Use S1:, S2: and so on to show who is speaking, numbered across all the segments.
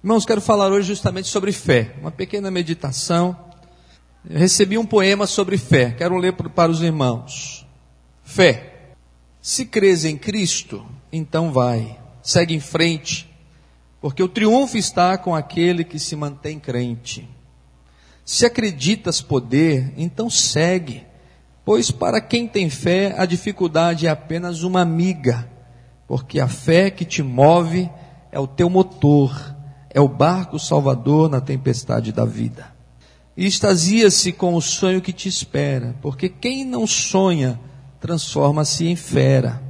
S1: Irmãos, quero falar hoje justamente sobre fé, uma pequena meditação. Eu recebi um poema sobre fé, quero ler para os irmãos. Fé. Se crês em Cristo, então vai, segue em frente, porque o triunfo está com aquele que se mantém crente. Se acreditas poder, então segue, pois para quem tem fé, a dificuldade é apenas uma amiga, porque a fé que te move é o teu motor é o barco salvador na tempestade da vida. E extasia-se com o sonho que te espera, porque quem não sonha transforma-se em fera.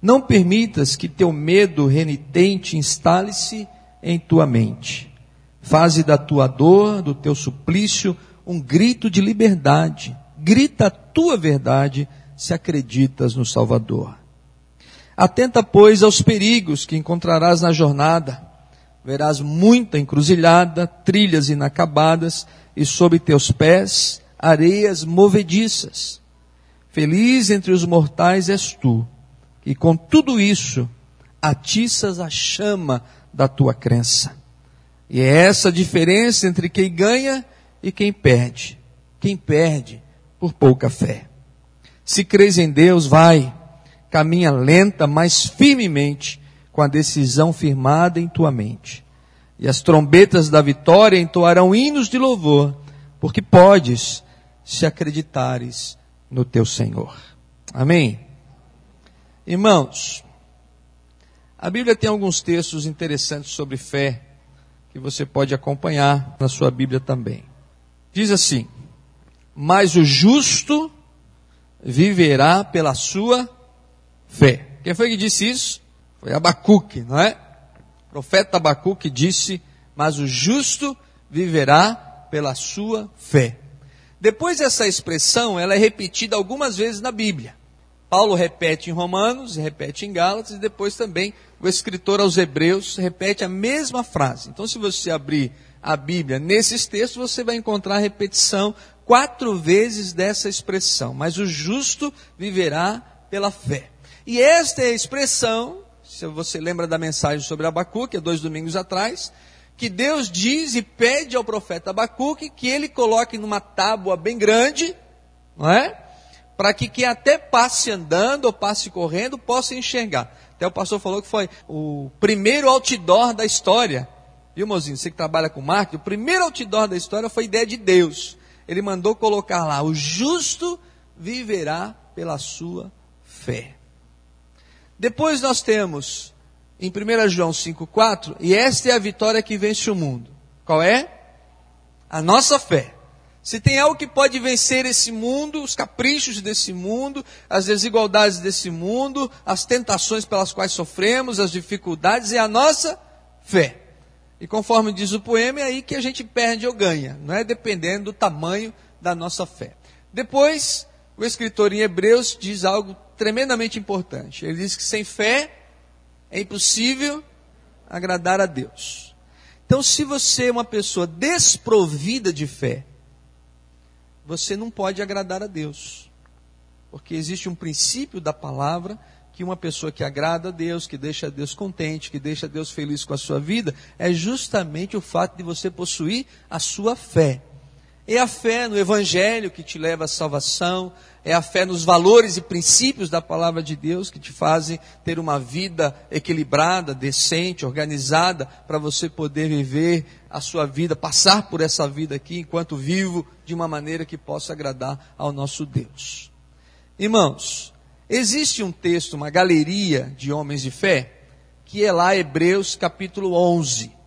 S1: Não permitas que teu medo renitente instale-se em tua mente. Faze da tua dor, do teu suplício, um grito de liberdade. Grita a tua verdade se acreditas no Salvador. Atenta, pois, aos perigos que encontrarás na jornada verás muita encruzilhada, trilhas inacabadas, e sob teus pés areias movediças. Feliz entre os mortais és tu, que com tudo isso atiças a chama da tua crença. E é essa a diferença entre quem ganha e quem perde. Quem perde por pouca fé. Se crês em Deus, vai, caminha lenta, mas firmemente com a decisão firmada em tua mente. E as trombetas da vitória entoarão hinos de louvor, porque podes, se acreditares no teu Senhor. Amém? Irmãos, a Bíblia tem alguns textos interessantes sobre fé que você pode acompanhar na sua Bíblia também. Diz assim: Mas o justo viverá pela sua fé. Quem foi que disse isso? Foi Abacuque, não é? O profeta Abacuque disse: Mas o justo viverá pela sua fé. Depois essa expressão, ela é repetida algumas vezes na Bíblia. Paulo repete em Romanos, repete em Gálatas e depois também o escritor aos Hebreus repete a mesma frase. Então, se você abrir a Bíblia nesses textos, você vai encontrar a repetição quatro vezes dessa expressão. Mas o justo viverá pela fé. E esta é a expressão se você lembra da mensagem sobre Abacuque, há dois domingos atrás, que Deus diz e pede ao profeta Abacuque que ele coloque numa tábua bem grande, não é? Para que quem até passe andando ou passe correndo possa enxergar. Até o pastor falou que foi o primeiro outdoor da história. Viu, mozinho? Você que trabalha com marketing, o primeiro outdoor da história foi ideia de Deus. Ele mandou colocar lá: o justo viverá pela sua fé. Depois nós temos em 1 João 5,4, e esta é a vitória que vence o mundo. Qual é? A nossa fé. Se tem algo que pode vencer esse mundo, os caprichos desse mundo, as desigualdades desse mundo, as tentações pelas quais sofremos, as dificuldades, é a nossa fé. E conforme diz o poema, é aí que a gente perde ou ganha, não é dependendo do tamanho da nossa fé. Depois, o escritor em Hebreus diz algo tremendamente importante. Ele diz que sem fé é impossível agradar a Deus. Então, se você é uma pessoa desprovida de fé, você não pode agradar a Deus. Porque existe um princípio da palavra que uma pessoa que agrada a Deus, que deixa Deus contente, que deixa Deus feliz com a sua vida, é justamente o fato de você possuir a sua fé. É a fé no Evangelho que te leva à salvação, é a fé nos valores e princípios da palavra de Deus que te fazem ter uma vida equilibrada, decente, organizada, para você poder viver a sua vida, passar por essa vida aqui enquanto vivo, de uma maneira que possa agradar ao nosso Deus. Irmãos, existe um texto, uma galeria de homens de fé, que é lá Hebreus capítulo 11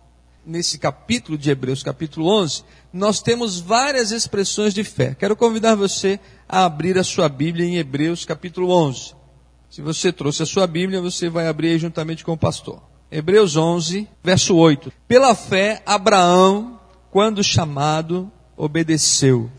S1: nesse capítulo de Hebreus, capítulo 11, nós temos várias expressões de fé. Quero convidar você a abrir a sua Bíblia em Hebreus, capítulo 11. Se você trouxe a sua Bíblia, você vai abrir juntamente com o pastor. Hebreus 11, verso 8. Pela fé, Abraão, quando chamado, obedeceu,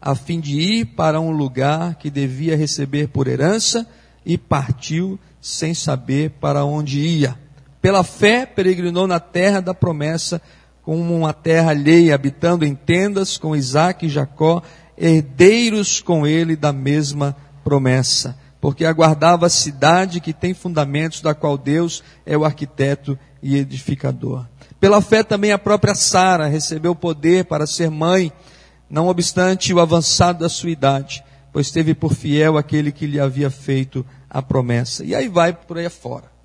S1: a fim de ir para um lugar que devia receber por herança e partiu sem saber para onde ia. Pela fé, peregrinou na terra da promessa, como uma terra alheia, habitando em tendas com Isaac e Jacó, herdeiros com ele da mesma promessa. Porque aguardava a cidade que tem fundamentos, da qual Deus é o arquiteto e edificador. Pela fé também a própria Sara recebeu poder para ser mãe, não obstante o avançado da sua idade, pois teve por fiel aquele que lhe havia feito a promessa. E aí vai por aí fora.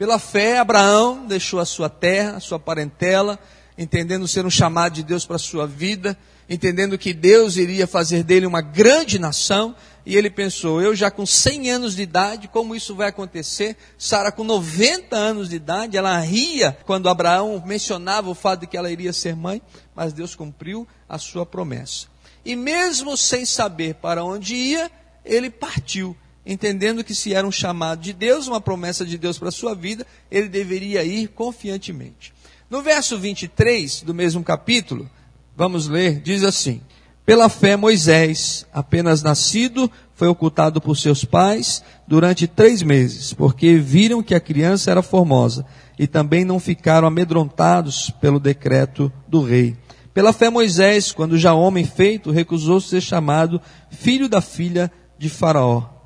S1: Pela fé, Abraão deixou a sua terra, a sua parentela, entendendo ser um chamado de Deus para a sua vida, entendendo que Deus iria fazer dele uma grande nação, e ele pensou: eu já com 100 anos de idade, como isso vai acontecer? Sara com 90 anos de idade, ela ria quando Abraão mencionava o fato de que ela iria ser mãe, mas Deus cumpriu a sua promessa. E mesmo sem saber para onde ia, ele partiu, entendendo que se era um chamado de Deus, uma promessa de Deus para a sua vida, ele deveria ir confiantemente. No verso 23 do mesmo capítulo, vamos ler, diz assim: pela fé, Moisés, apenas nascido, foi ocultado por seus pais durante três meses, porque viram que a criança era formosa e também não ficaram amedrontados pelo decreto do rei. Pela fé, Moisés, quando já homem feito, recusou ser chamado filho da filha de Faraó.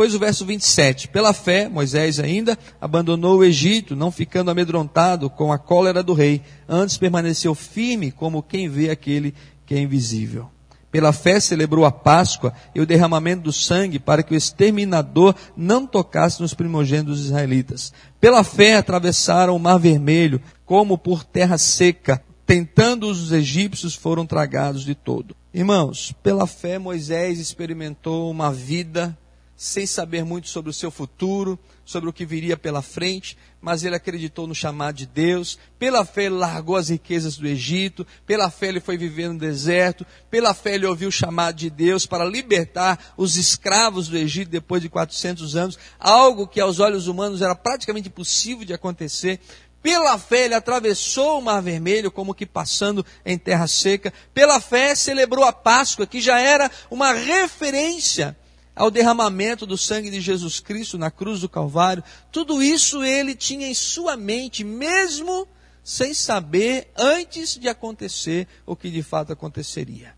S1: Pois o verso 27, pela fé, Moisés ainda abandonou o Egito, não ficando amedrontado com a cólera do rei, antes permaneceu firme como quem vê aquele que é invisível. Pela fé celebrou a Páscoa e o derramamento do sangue para que o exterminador não tocasse nos primogênitos dos israelitas. Pela fé atravessaram o mar vermelho como por terra seca, tentando os egípcios foram tragados de todo. Irmãos, pela fé Moisés experimentou uma vida sem saber muito sobre o seu futuro, sobre o que viria pela frente, mas ele acreditou no chamado de Deus. Pela fé ele largou as riquezas do Egito, pela fé ele foi viver no deserto, pela fé ele ouviu o chamado de Deus para libertar os escravos do Egito depois de 400 anos, algo que aos olhos humanos era praticamente impossível de acontecer. Pela fé ele atravessou o Mar Vermelho como que passando em terra seca. Pela fé celebrou a Páscoa, que já era uma referência ao derramamento do sangue de Jesus Cristo na cruz do Calvário, tudo isso ele tinha em sua mente, mesmo sem saber antes de acontecer o que de fato aconteceria.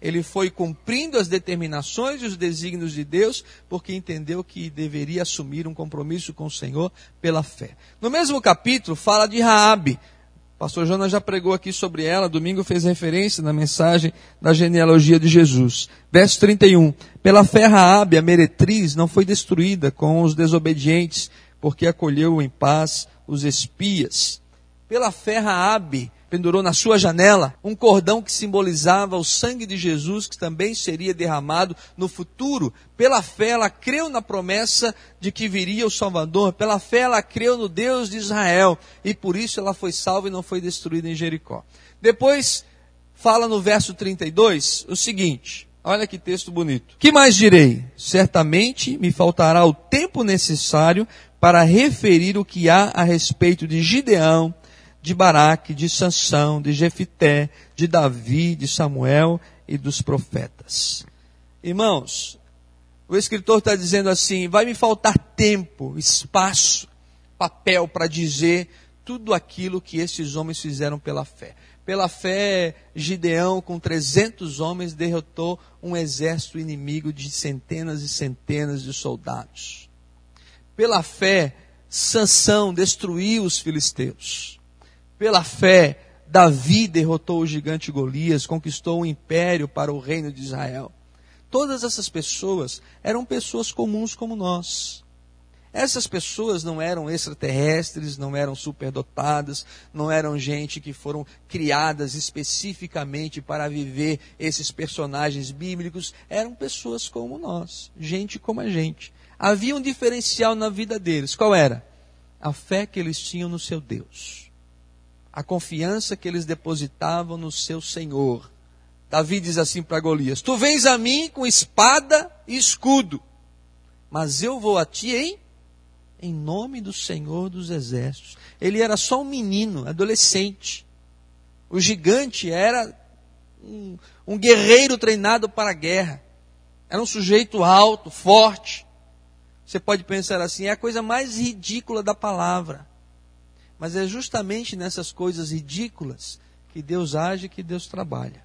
S1: Ele foi cumprindo as determinações e os desígnios de Deus, porque entendeu que deveria assumir um compromisso com o Senhor pela fé. No mesmo capítulo fala de Raabe, Pastor Jonas já pregou aqui sobre ela, domingo fez referência na mensagem da genealogia de Jesus. Verso 31. Pela fé Raabe, a meretriz, não foi destruída com os desobedientes, porque acolheu em paz os espias. Pela fé Raabe, pendurou na sua janela um cordão que simbolizava o sangue de Jesus que também seria derramado no futuro. Pela fé ela creu na promessa de que viria o Salvador, pela fé ela creu no Deus de Israel e por isso ela foi salva e não foi destruída em Jericó. Depois fala no verso 32 o seguinte: Olha que texto bonito. Que mais direi? Certamente me faltará o tempo necessário para referir o que há a respeito de Gideão, de Baraque, de Sansão, de Jefité, de Davi, de Samuel e dos profetas. Irmãos, o escritor está dizendo assim: vai me faltar tempo, espaço, papel para dizer tudo aquilo que esses homens fizeram pela fé. Pela fé, Gideão, com 300 homens, derrotou um exército inimigo de centenas e centenas de soldados. Pela fé, Sansão destruiu os filisteus. Pela fé, Davi derrotou o gigante Golias, conquistou o império para o reino de Israel. Todas essas pessoas eram pessoas comuns como nós. Essas pessoas não eram extraterrestres, não eram superdotadas, não eram gente que foram criadas especificamente para viver esses personagens bíblicos, eram pessoas como nós, gente como a gente. Havia um diferencial na vida deles. Qual era? A fé que eles tinham no seu Deus a confiança que eles depositavam no seu Senhor. Davi diz assim para Golias: Tu vens a mim com espada e escudo, mas eu vou a ti em em nome do Senhor dos Exércitos. Ele era só um menino, adolescente. O gigante era um, um guerreiro treinado para a guerra. Era um sujeito alto, forte. Você pode pensar assim, é a coisa mais ridícula da palavra. Mas é justamente nessas coisas ridículas que Deus age, que Deus trabalha.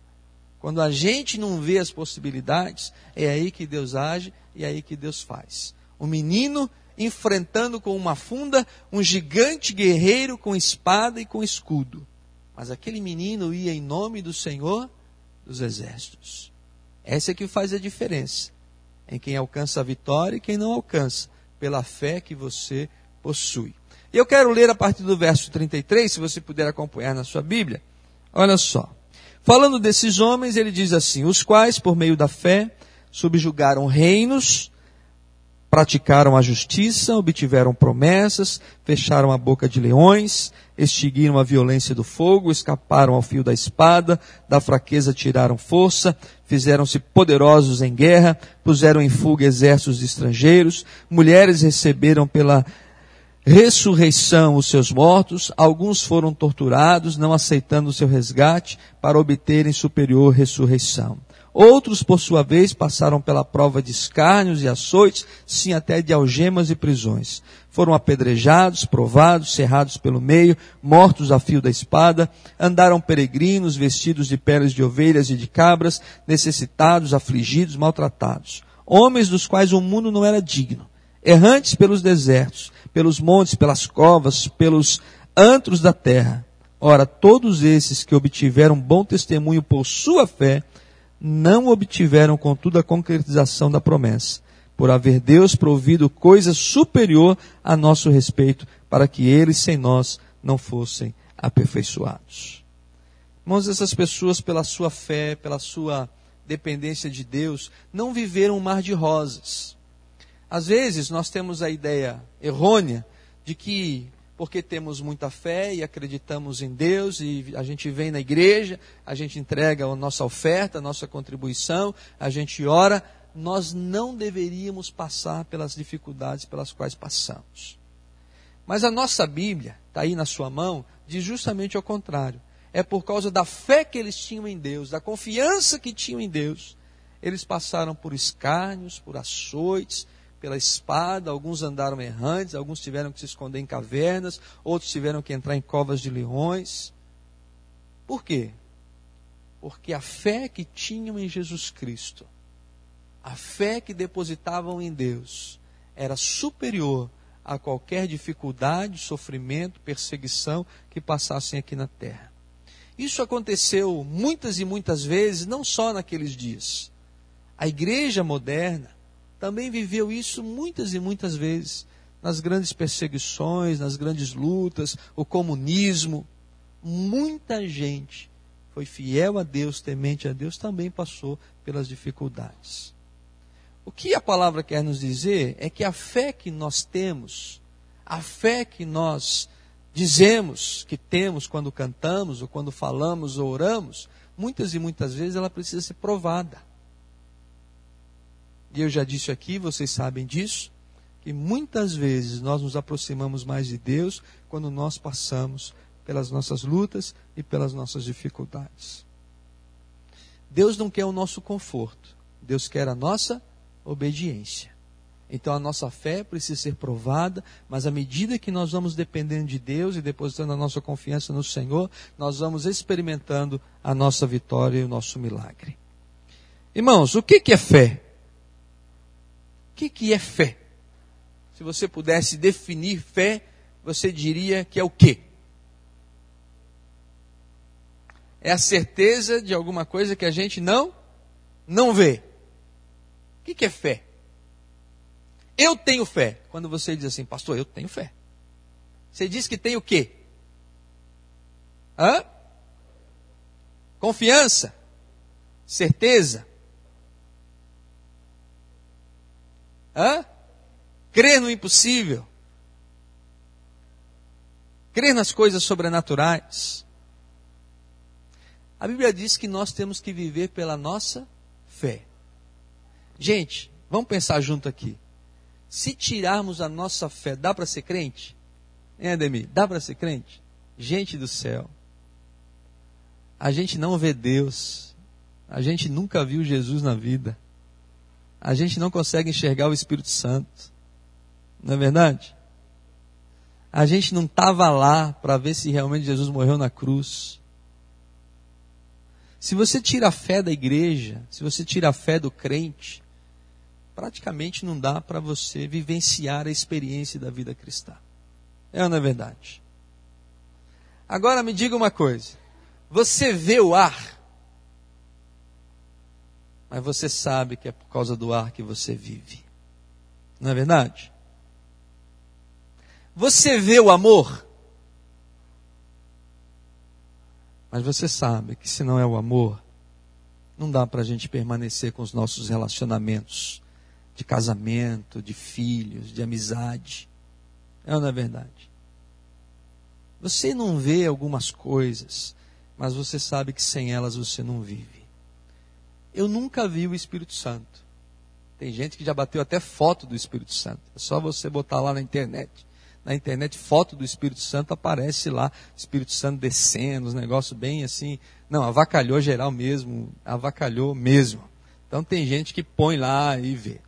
S1: Quando a gente não vê as possibilidades, é aí que Deus age e é aí que Deus faz. O menino enfrentando com uma funda um gigante guerreiro com espada e com escudo. Mas aquele menino ia em nome do Senhor dos Exércitos. Essa é que faz a diferença em quem alcança a vitória e quem não alcança, pela fé que você possui. Eu quero ler a partir do verso 33, se você puder acompanhar na sua Bíblia. Olha só. Falando desses homens, ele diz assim: os quais, por meio da fé, subjugaram reinos, praticaram a justiça, obtiveram promessas, fecharam a boca de leões, extinguiram a violência do fogo, escaparam ao fio da espada, da fraqueza tiraram força, fizeram-se poderosos em guerra, puseram em fuga exércitos estrangeiros, mulheres receberam pela ressurreição os seus mortos, alguns foram torturados, não aceitando o seu resgate, para obterem superior ressurreição. Outros, por sua vez, passaram pela prova de escárnios e açoites, sim até de algemas e prisões. Foram apedrejados, provados, cerrados pelo meio, mortos a fio da espada, andaram peregrinos, vestidos de peles de ovelhas e de cabras, necessitados, afligidos, maltratados. Homens dos quais o mundo não era digno, errantes pelos desertos, pelos montes, pelas covas, pelos antros da terra. Ora, todos esses que obtiveram bom testemunho por sua fé, não obtiveram, contudo, a concretização da promessa, por haver Deus provido coisa superior a nosso respeito, para que eles sem nós não fossem aperfeiçoados. Irmãos, essas pessoas, pela sua fé, pela sua dependência de Deus, não viveram um mar de rosas. Às vezes nós temos a ideia errônea de que porque temos muita fé e acreditamos em Deus e a gente vem na igreja, a gente entrega a nossa oferta, a nossa contribuição, a gente ora, nós não deveríamos passar pelas dificuldades pelas quais passamos. Mas a nossa Bíblia, está aí na sua mão, diz justamente ao contrário. É por causa da fé que eles tinham em Deus, da confiança que tinham em Deus, eles passaram por escárnios, por açoites, pela espada, alguns andaram errantes, alguns tiveram que se esconder em cavernas, outros tiveram que entrar em covas de leões. Por quê? Porque a fé que tinham em Jesus Cristo, a fé que depositavam em Deus, era superior a qualquer dificuldade, sofrimento, perseguição que passassem aqui na terra. Isso aconteceu muitas e muitas vezes, não só naqueles dias. A igreja moderna, também viveu isso muitas e muitas vezes, nas grandes perseguições, nas grandes lutas, o comunismo. Muita gente foi fiel a Deus, temente a Deus, também passou pelas dificuldades. O que a palavra quer nos dizer é que a fé que nós temos, a fé que nós dizemos que temos quando cantamos, ou quando falamos ou oramos, muitas e muitas vezes ela precisa ser provada. E eu já disse aqui, vocês sabem disso, que muitas vezes nós nos aproximamos mais de Deus quando nós passamos pelas nossas lutas e pelas nossas dificuldades. Deus não quer o nosso conforto, Deus quer a nossa obediência. Então a nossa fé precisa ser provada, mas à medida que nós vamos dependendo de Deus e depositando a nossa confiança no Senhor, nós vamos experimentando a nossa vitória e o nosso milagre. Irmãos, o que é fé? Que, que é fé? Se você pudesse definir fé, você diria que é o quê? É a certeza de alguma coisa que a gente não não vê. O que, que é fé? Eu tenho fé. Quando você diz assim, pastor, eu tenho fé. Você diz que tem o quê? Hã? Confiança? Certeza? Hã? Crer no impossível. Crer nas coisas sobrenaturais. A Bíblia diz que nós temos que viver pela nossa fé. Gente, vamos pensar junto aqui. Se tirarmos a nossa fé, dá para ser crente? Hein, Ademir? Dá para ser crente? Gente do céu. A gente não vê Deus. A gente nunca viu Jesus na vida a gente não consegue enxergar o Espírito Santo. Não é verdade? A gente não estava lá para ver se realmente Jesus morreu na cruz. Se você tira a fé da igreja, se você tira a fé do crente, praticamente não dá para você vivenciar a experiência da vida cristã. É ou não é verdade? Agora me diga uma coisa: você vê o ar, mas você sabe que é por causa do ar que você vive. Não é verdade? Você vê o amor, mas você sabe que se não é o amor, não dá para a gente permanecer com os nossos relacionamentos de casamento, de filhos, de amizade. É ou não é verdade? Você não vê algumas coisas, mas você sabe que sem elas você não vive. Eu nunca vi o Espírito Santo. Tem gente que já bateu até foto do Espírito Santo. É só você botar lá na internet. Na internet, foto do Espírito Santo aparece lá, Espírito Santo descendo, os negócios bem assim. Não, avacalhou geral mesmo, avacalhou mesmo. Então tem gente que põe lá e vê.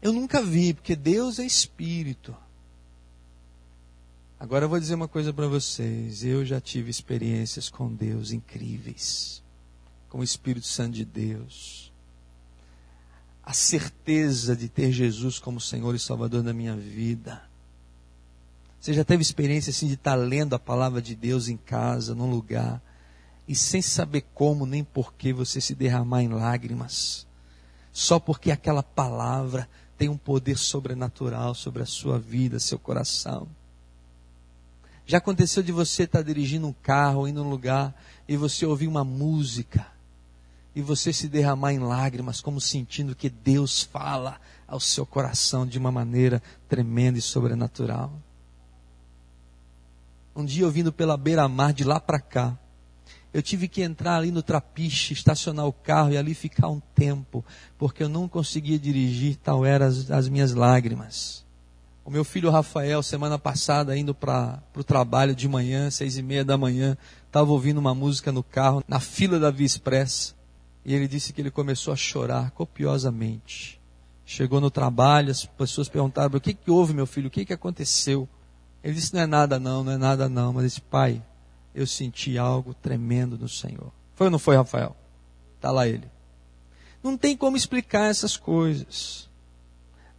S1: Eu nunca vi, porque Deus é Espírito. Agora eu vou dizer uma coisa para vocês. Eu já tive experiências com Deus incríveis, com o Espírito Santo de Deus. A certeza de ter Jesus como Senhor e Salvador na minha vida. Você já teve experiência assim de estar lendo a palavra de Deus em casa, num lugar, e sem saber como nem porquê você se derramar em lágrimas, só porque aquela palavra tem um poder sobrenatural sobre a sua vida, seu coração. Já aconteceu de você estar dirigindo um carro, indo num lugar, e você ouvir uma música, e você se derramar em lágrimas, como sentindo que Deus fala ao seu coração de uma maneira tremenda e sobrenatural. Um dia, ouvindo pela beira-mar, de lá para cá, eu tive que entrar ali no trapiche, estacionar o carro e ali ficar um tempo, porque eu não conseguia dirigir, tal eram as, as minhas lágrimas. O meu filho Rafael, semana passada, indo para o trabalho de manhã, seis e meia da manhã, estava ouvindo uma música no carro, na fila da Via Express, e ele disse que ele começou a chorar copiosamente. Chegou no trabalho, as pessoas perguntaram: o que, que houve, meu filho? O que, que aconteceu? Ele disse: não é nada não, não é nada não. Mas disse: pai, eu senti algo tremendo no Senhor. Foi ou não foi, Rafael? Está lá ele. Não tem como explicar essas coisas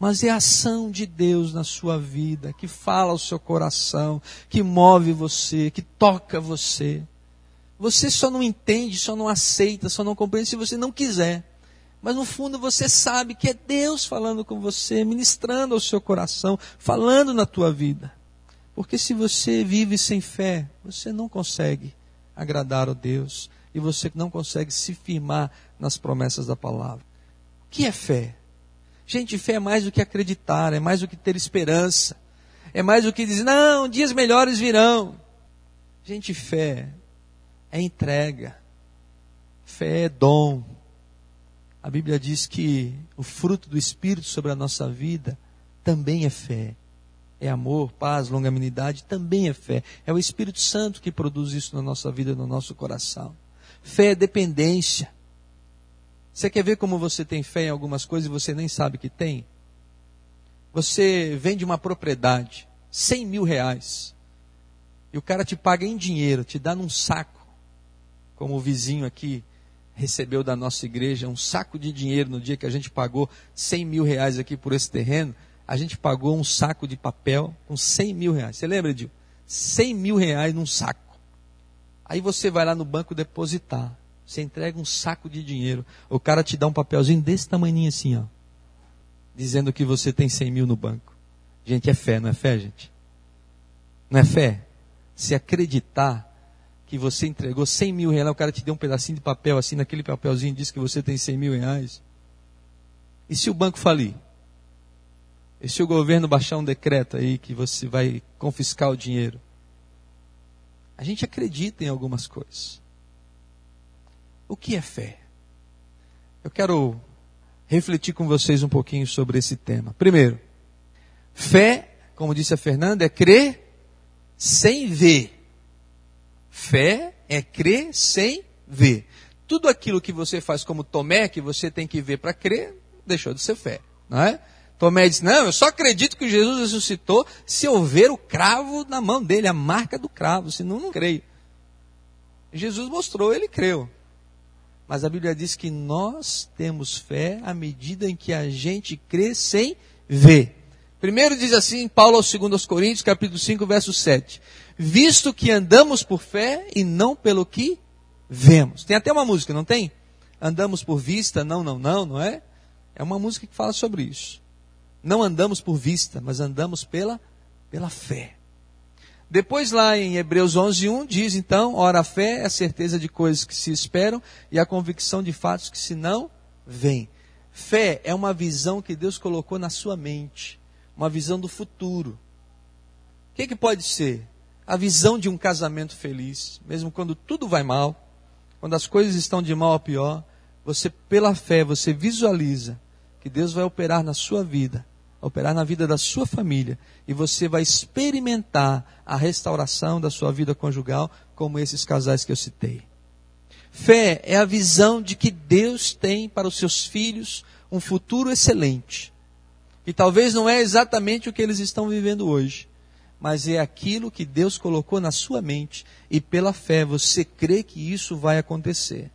S1: mas é a ação de Deus na sua vida, que fala ao seu coração, que move você, que toca você. Você só não entende, só não aceita, só não compreende se você não quiser. Mas no fundo você sabe que é Deus falando com você, ministrando ao seu coração, falando na tua vida. Porque se você vive sem fé, você não consegue agradar a Deus e você não consegue se firmar nas promessas da palavra. O que é fé? Gente, fé é mais do que acreditar, é mais do que ter esperança, é mais do que dizer, não, dias melhores virão. Gente, fé é entrega, fé é dom. A Bíblia diz que o fruto do Espírito sobre a nossa vida também é fé. É amor, paz, longanimidade, também é fé. É o Espírito Santo que produz isso na nossa vida, no nosso coração. Fé é dependência. Você quer ver como você tem fé em algumas coisas e você nem sabe que tem? Você vende uma propriedade, 100 mil reais, e o cara te paga em dinheiro, te dá num saco, como o vizinho aqui recebeu da nossa igreja, um saco de dinheiro no dia que a gente pagou 100 mil reais aqui por esse terreno, a gente pagou um saco de papel com 100 mil reais. Você lembra, Edil? 100 mil reais num saco. Aí você vai lá no banco depositar. Você entrega um saco de dinheiro. O cara te dá um papelzinho desse tamanho assim, ó. Dizendo que você tem 100 mil no banco. Gente, é fé, não é fé, gente? Não é fé? Se acreditar que você entregou 100 mil reais, o cara te deu um pedacinho de papel assim, naquele papelzinho diz que você tem 100 mil reais. E se o banco falir? E se o governo baixar um decreto aí que você vai confiscar o dinheiro? A gente acredita em algumas coisas. O que é fé? Eu quero refletir com vocês um pouquinho sobre esse tema. Primeiro, fé, como disse a Fernanda, é crer sem ver. Fé é crer sem ver. Tudo aquilo que você faz como Tomé, que você tem que ver para crer, deixou de ser fé, não é? Tomé disse: Não, eu só acredito que Jesus ressuscitou se eu ver o cravo na mão dele, a marca do cravo, senão não creio. Jesus mostrou, ele creu. Mas a Bíblia diz que nós temos fé à medida em que a gente crê sem ver. Primeiro diz assim, Paulo aos 2 Coríntios, capítulo 5, verso 7. Visto que andamos por fé e não pelo que vemos. Tem até uma música, não tem? Andamos por vista, não, não, não, não é? É uma música que fala sobre isso. Não andamos por vista, mas andamos pela, pela fé. Depois lá em Hebreus 11:1 diz então, ora a fé é a certeza de coisas que se esperam e a convicção de fatos que se não veem. Fé é uma visão que Deus colocou na sua mente, uma visão do futuro. O que, que pode ser? A visão de um casamento feliz, mesmo quando tudo vai mal, quando as coisas estão de mal a pior, você pela fé você visualiza que Deus vai operar na sua vida operar na vida da sua família e você vai experimentar a restauração da sua vida conjugal, como esses casais que eu citei. Fé é a visão de que Deus tem para os seus filhos um futuro excelente. E talvez não é exatamente o que eles estão vivendo hoje, mas é aquilo que Deus colocou na sua mente e pela fé você crê que isso vai acontecer.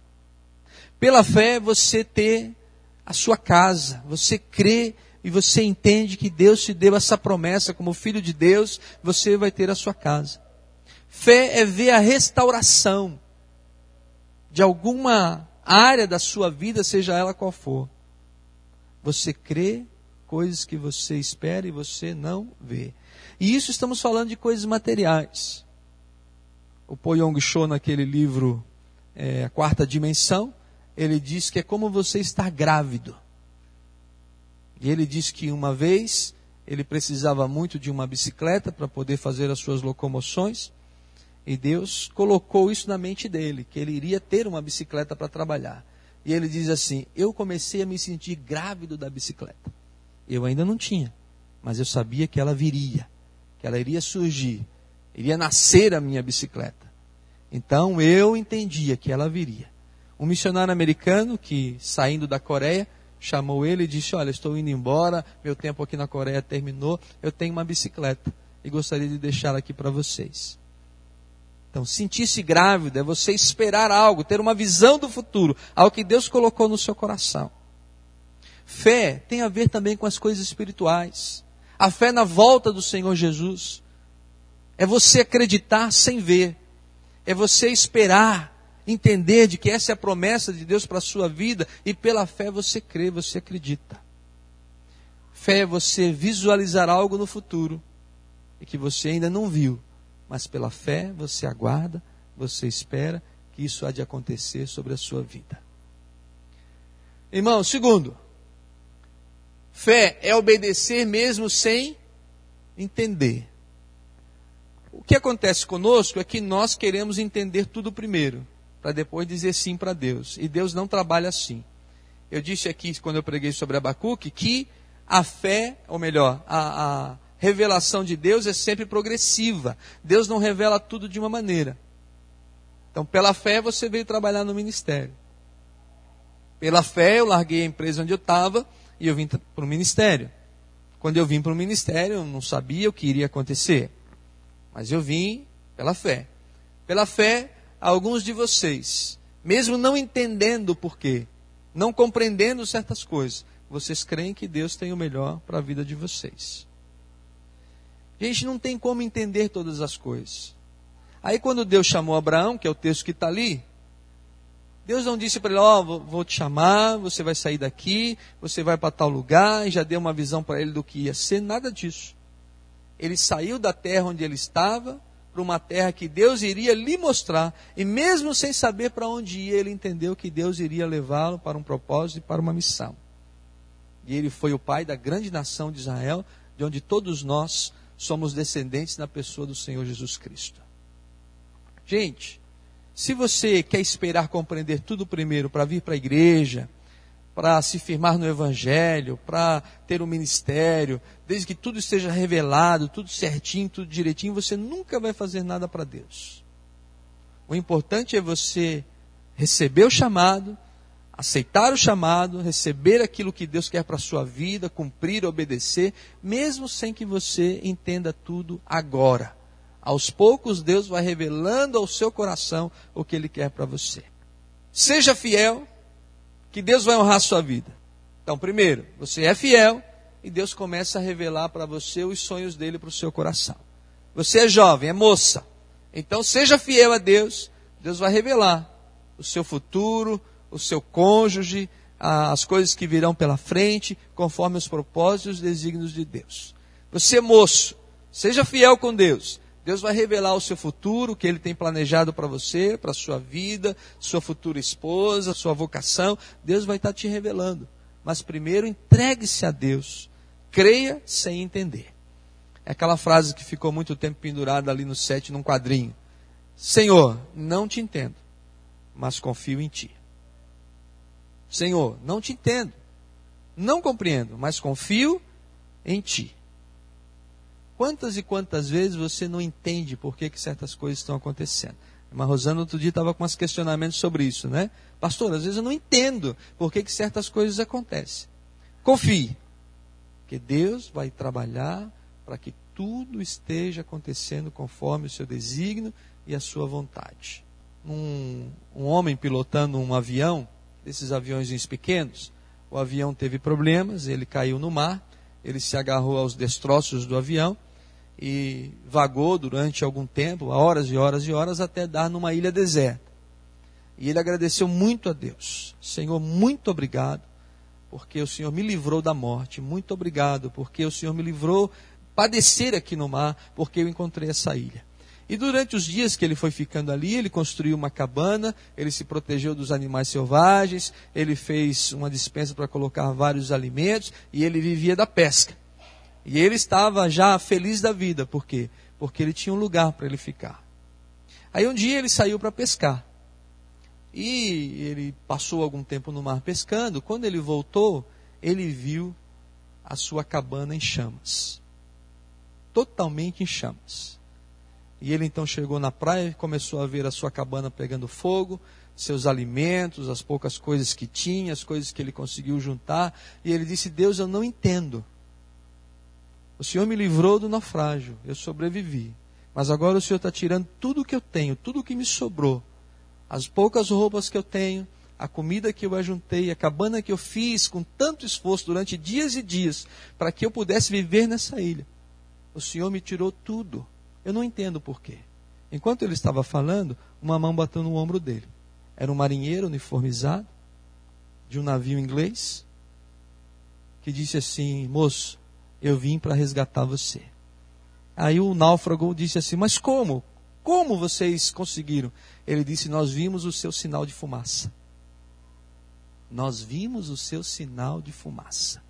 S1: Pela fé você ter a sua casa, você crê e você entende que Deus te deu essa promessa, como filho de Deus, você vai ter a sua casa. Fé é ver a restauração de alguma área da sua vida, seja ela qual for. Você crê coisas que você espera e você não vê. E isso estamos falando de coisas materiais. O Poyong Cho, naquele livro é, A Quarta Dimensão, ele diz que é como você estar grávido. E ele diz que uma vez ele precisava muito de uma bicicleta para poder fazer as suas locomoções. E Deus colocou isso na mente dele, que ele iria ter uma bicicleta para trabalhar. E ele diz assim: Eu comecei a me sentir grávido da bicicleta. Eu ainda não tinha, mas eu sabia que ela viria, que ela iria surgir, iria nascer a minha bicicleta. Então eu entendia que ela viria. Um missionário americano que, saindo da Coreia, chamou ele e disse: Olha, estou indo embora, meu tempo aqui na Coreia terminou, eu tenho uma bicicleta e gostaria de deixá-la aqui para vocês. Então, sentir-se grávido é você esperar algo, ter uma visão do futuro, algo que Deus colocou no seu coração. Fé tem a ver também com as coisas espirituais. A fé na volta do Senhor Jesus. É você acreditar sem ver. É você esperar entender de que essa é a promessa de Deus para a sua vida e pela fé você crê, você acredita. Fé é você visualizar algo no futuro e que você ainda não viu, mas pela fé você aguarda, você espera que isso há de acontecer sobre a sua vida. Irmão, segundo, fé é obedecer mesmo sem entender. O que acontece conosco é que nós queremos entender tudo primeiro para depois dizer sim para Deus. E Deus não trabalha assim. Eu disse aqui, quando eu preguei sobre Abacuque, que a fé, ou melhor, a, a revelação de Deus é sempre progressiva. Deus não revela tudo de uma maneira. Então, pela fé, você veio trabalhar no ministério. Pela fé, eu larguei a empresa onde eu estava e eu vim para o ministério. Quando eu vim para o ministério, eu não sabia o que iria acontecer. Mas eu vim pela fé. Pela fé, alguns de vocês, mesmo não entendendo o porquê, não compreendendo certas coisas, vocês creem que Deus tem o melhor para a vida de vocês. Gente, não tem como entender todas as coisas. Aí quando Deus chamou Abraão, que é o texto que está ali, Deus não disse para ele, ó, oh, vou te chamar, você vai sair daqui, você vai para tal lugar, e já deu uma visão para ele do que ia ser, nada disso. Ele saiu da terra onde ele estava, para uma terra que Deus iria lhe mostrar, e mesmo sem saber para onde ia, ele entendeu que Deus iria levá-lo para um propósito e para uma missão. E ele foi o pai da grande nação de Israel, de onde todos nós somos descendentes na pessoa do Senhor Jesus Cristo. Gente, se você quer esperar compreender tudo primeiro para vir para a igreja, para se firmar no Evangelho, para ter um ministério, desde que tudo esteja revelado, tudo certinho, tudo direitinho, você nunca vai fazer nada para Deus. O importante é você receber o chamado, aceitar o chamado, receber aquilo que Deus quer para a sua vida, cumprir, obedecer, mesmo sem que você entenda tudo agora. Aos poucos, Deus vai revelando ao seu coração o que Ele quer para você. Seja fiel, que Deus vai honrar a sua vida. Então, primeiro, você é fiel e Deus começa a revelar para você os sonhos dele para o seu coração. Você é jovem, é moça. Então, seja fiel a Deus, Deus vai revelar o seu futuro, o seu cônjuge, as coisas que virão pela frente, conforme os propósitos e os desígnios de Deus. Você, moço, seja fiel com Deus. Deus vai revelar o seu futuro, o que Ele tem planejado para você, para sua vida, sua futura esposa, sua vocação. Deus vai estar te revelando. Mas primeiro, entregue-se a Deus. Creia sem entender. É aquela frase que ficou muito tempo pendurada ali no sete, num quadrinho. Senhor, não te entendo, mas confio em Ti. Senhor, não te entendo, não compreendo, mas confio em Ti. Quantas e quantas vezes você não entende por que, que certas coisas estão acontecendo? Mas Rosana outro dia estava com uns questionamentos sobre isso, né? Pastor, às vezes eu não entendo por que, que certas coisas acontecem. Confie, que Deus vai trabalhar para que tudo esteja acontecendo conforme o seu desígnio e a sua vontade. Um, um homem pilotando um avião, desses aviões pequenos, o avião teve problemas, ele caiu no mar, ele se agarrou aos destroços do avião e vagou durante algum tempo, horas e horas e horas, até dar numa ilha deserta. E ele agradeceu muito a Deus. Senhor, muito obrigado, porque o Senhor me livrou da morte. Muito obrigado, porque o Senhor me livrou padecer aqui no mar, porque eu encontrei essa ilha. E durante os dias que ele foi ficando ali, ele construiu uma cabana, ele se protegeu dos animais selvagens, ele fez uma dispensa para colocar vários alimentos e ele vivia da pesca. E ele estava já feliz da vida, por quê? Porque ele tinha um lugar para ele ficar. Aí um dia ele saiu para pescar. E ele passou algum tempo no mar pescando. Quando ele voltou, ele viu a sua cabana em chamas. Totalmente em chamas. E ele então chegou na praia e começou a ver a sua cabana pegando fogo, seus alimentos, as poucas coisas que tinha, as coisas que ele conseguiu juntar. E ele disse: Deus, eu não entendo o Senhor me livrou do naufrágio, eu sobrevivi. Mas agora o Senhor está tirando tudo o que eu tenho, tudo o que me sobrou. As poucas roupas que eu tenho, a comida que eu ajuntei, a cabana que eu fiz com tanto esforço durante dias e dias, para que eu pudesse viver nessa ilha. O Senhor me tirou tudo. Eu não entendo por quê. Enquanto ele estava falando, uma mão bateu no ombro dele. Era um marinheiro uniformizado, de um navio inglês, que disse assim: Moço, eu vim para resgatar você. Aí o náufrago disse assim: Mas como? Como vocês conseguiram? Ele disse: Nós vimos o seu sinal de fumaça. Nós vimos o seu sinal de fumaça.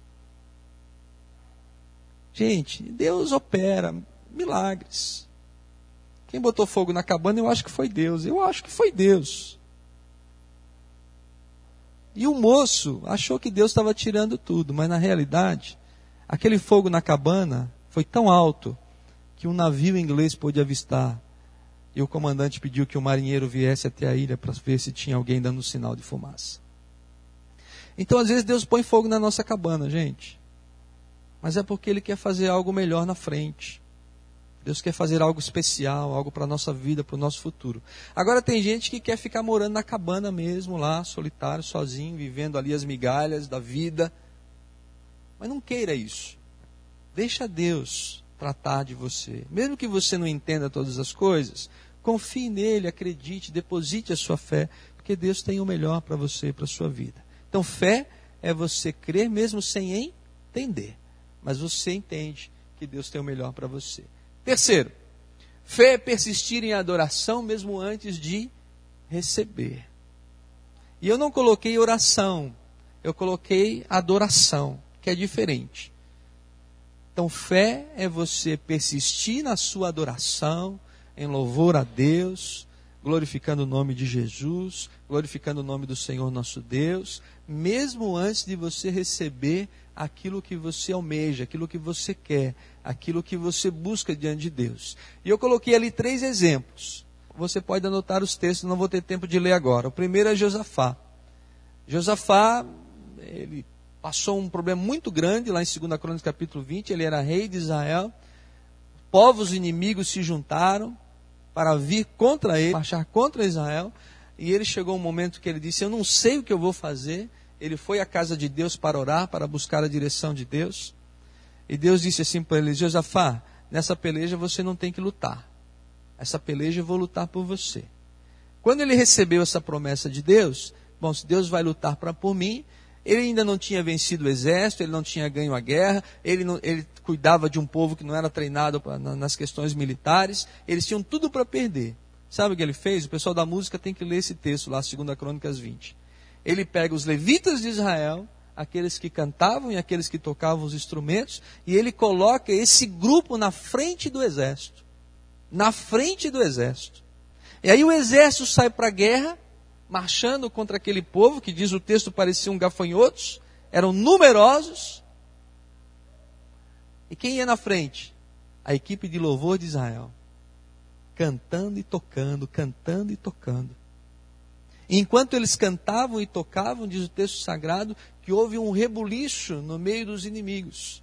S1: Gente, Deus opera milagres. Quem botou fogo na cabana, eu acho que foi Deus. Eu acho que foi Deus. E o moço achou que Deus estava tirando tudo, mas na realidade, Aquele fogo na cabana foi tão alto que um navio inglês pôde avistar. E o comandante pediu que o marinheiro viesse até a ilha para ver se tinha alguém dando sinal de fumaça. Então, às vezes, Deus põe fogo na nossa cabana, gente. Mas é porque Ele quer fazer algo melhor na frente. Deus quer fazer algo especial, algo para a nossa vida, para o nosso futuro. Agora, tem gente que quer ficar morando na cabana mesmo, lá, solitário, sozinho, vivendo ali as migalhas da vida. Mas não queira isso. Deixa Deus tratar de você. Mesmo que você não entenda todas as coisas, confie nele, acredite, deposite a sua fé, porque Deus tem o melhor para você e para a sua vida. Então, fé é você crer mesmo sem entender. Mas você entende que Deus tem o melhor para você. Terceiro, fé é persistir em adoração mesmo antes de receber. E eu não coloquei oração, eu coloquei adoração que é diferente. Então, fé é você persistir na sua adoração, em louvor a Deus, glorificando o nome de Jesus, glorificando o nome do Senhor nosso Deus, mesmo antes de você receber aquilo que você almeja, aquilo que você quer, aquilo que você busca diante de Deus. E eu coloquei ali três exemplos. Você pode anotar os textos, não vou ter tempo de ler agora. O primeiro é Josafá. Josafá, ele passou um problema muito grande lá em 2 Crônicas capítulo 20, ele era rei de Israel. Povos inimigos se juntaram para vir contra ele, marchar contra Israel. e ele chegou um momento que ele disse: Eu não sei o que eu vou fazer. Ele foi à casa de Deus para orar, para buscar a direção de Deus. E Deus disse assim para ele: Josafá, nessa peleja você não tem que lutar. Essa peleja eu vou lutar por você. Quando ele recebeu essa promessa de Deus, bom, se Deus vai lutar pra, por mim, ele ainda não tinha vencido o exército, ele não tinha ganho a guerra, ele, não, ele cuidava de um povo que não era treinado pra, nas questões militares, eles tinham tudo para perder. Sabe o que ele fez? O pessoal da música tem que ler esse texto lá, 2 Crônicas 20. Ele pega os levitas de Israel, aqueles que cantavam e aqueles que tocavam os instrumentos, e ele coloca esse grupo na frente do exército. Na frente do exército. E aí o exército sai para a guerra, marchando contra aquele povo, que diz o texto pareciam gafanhotos, eram numerosos. E quem ia na frente? A equipe de louvor de Israel cantando e tocando, cantando e tocando. E enquanto eles cantavam e tocavam, diz o texto sagrado, que houve um rebuliço no meio dos inimigos.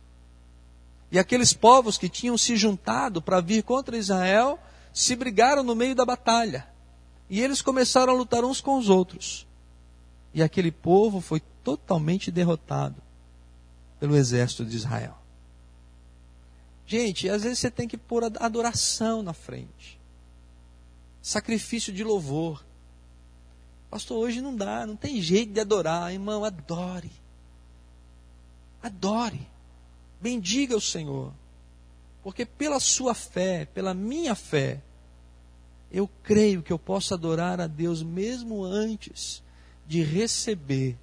S1: E aqueles povos que tinham se juntado para vir contra Israel se brigaram no meio da batalha. E eles começaram a lutar uns com os outros. E aquele povo foi totalmente derrotado pelo exército de Israel. Gente, às vezes você tem que pôr adoração na frente sacrifício de louvor. Pastor, hoje não dá, não tem jeito de adorar. Irmão, adore. Adore. Bendiga o Senhor. Porque pela sua fé, pela minha fé, eu creio que eu posso adorar a Deus mesmo antes de receber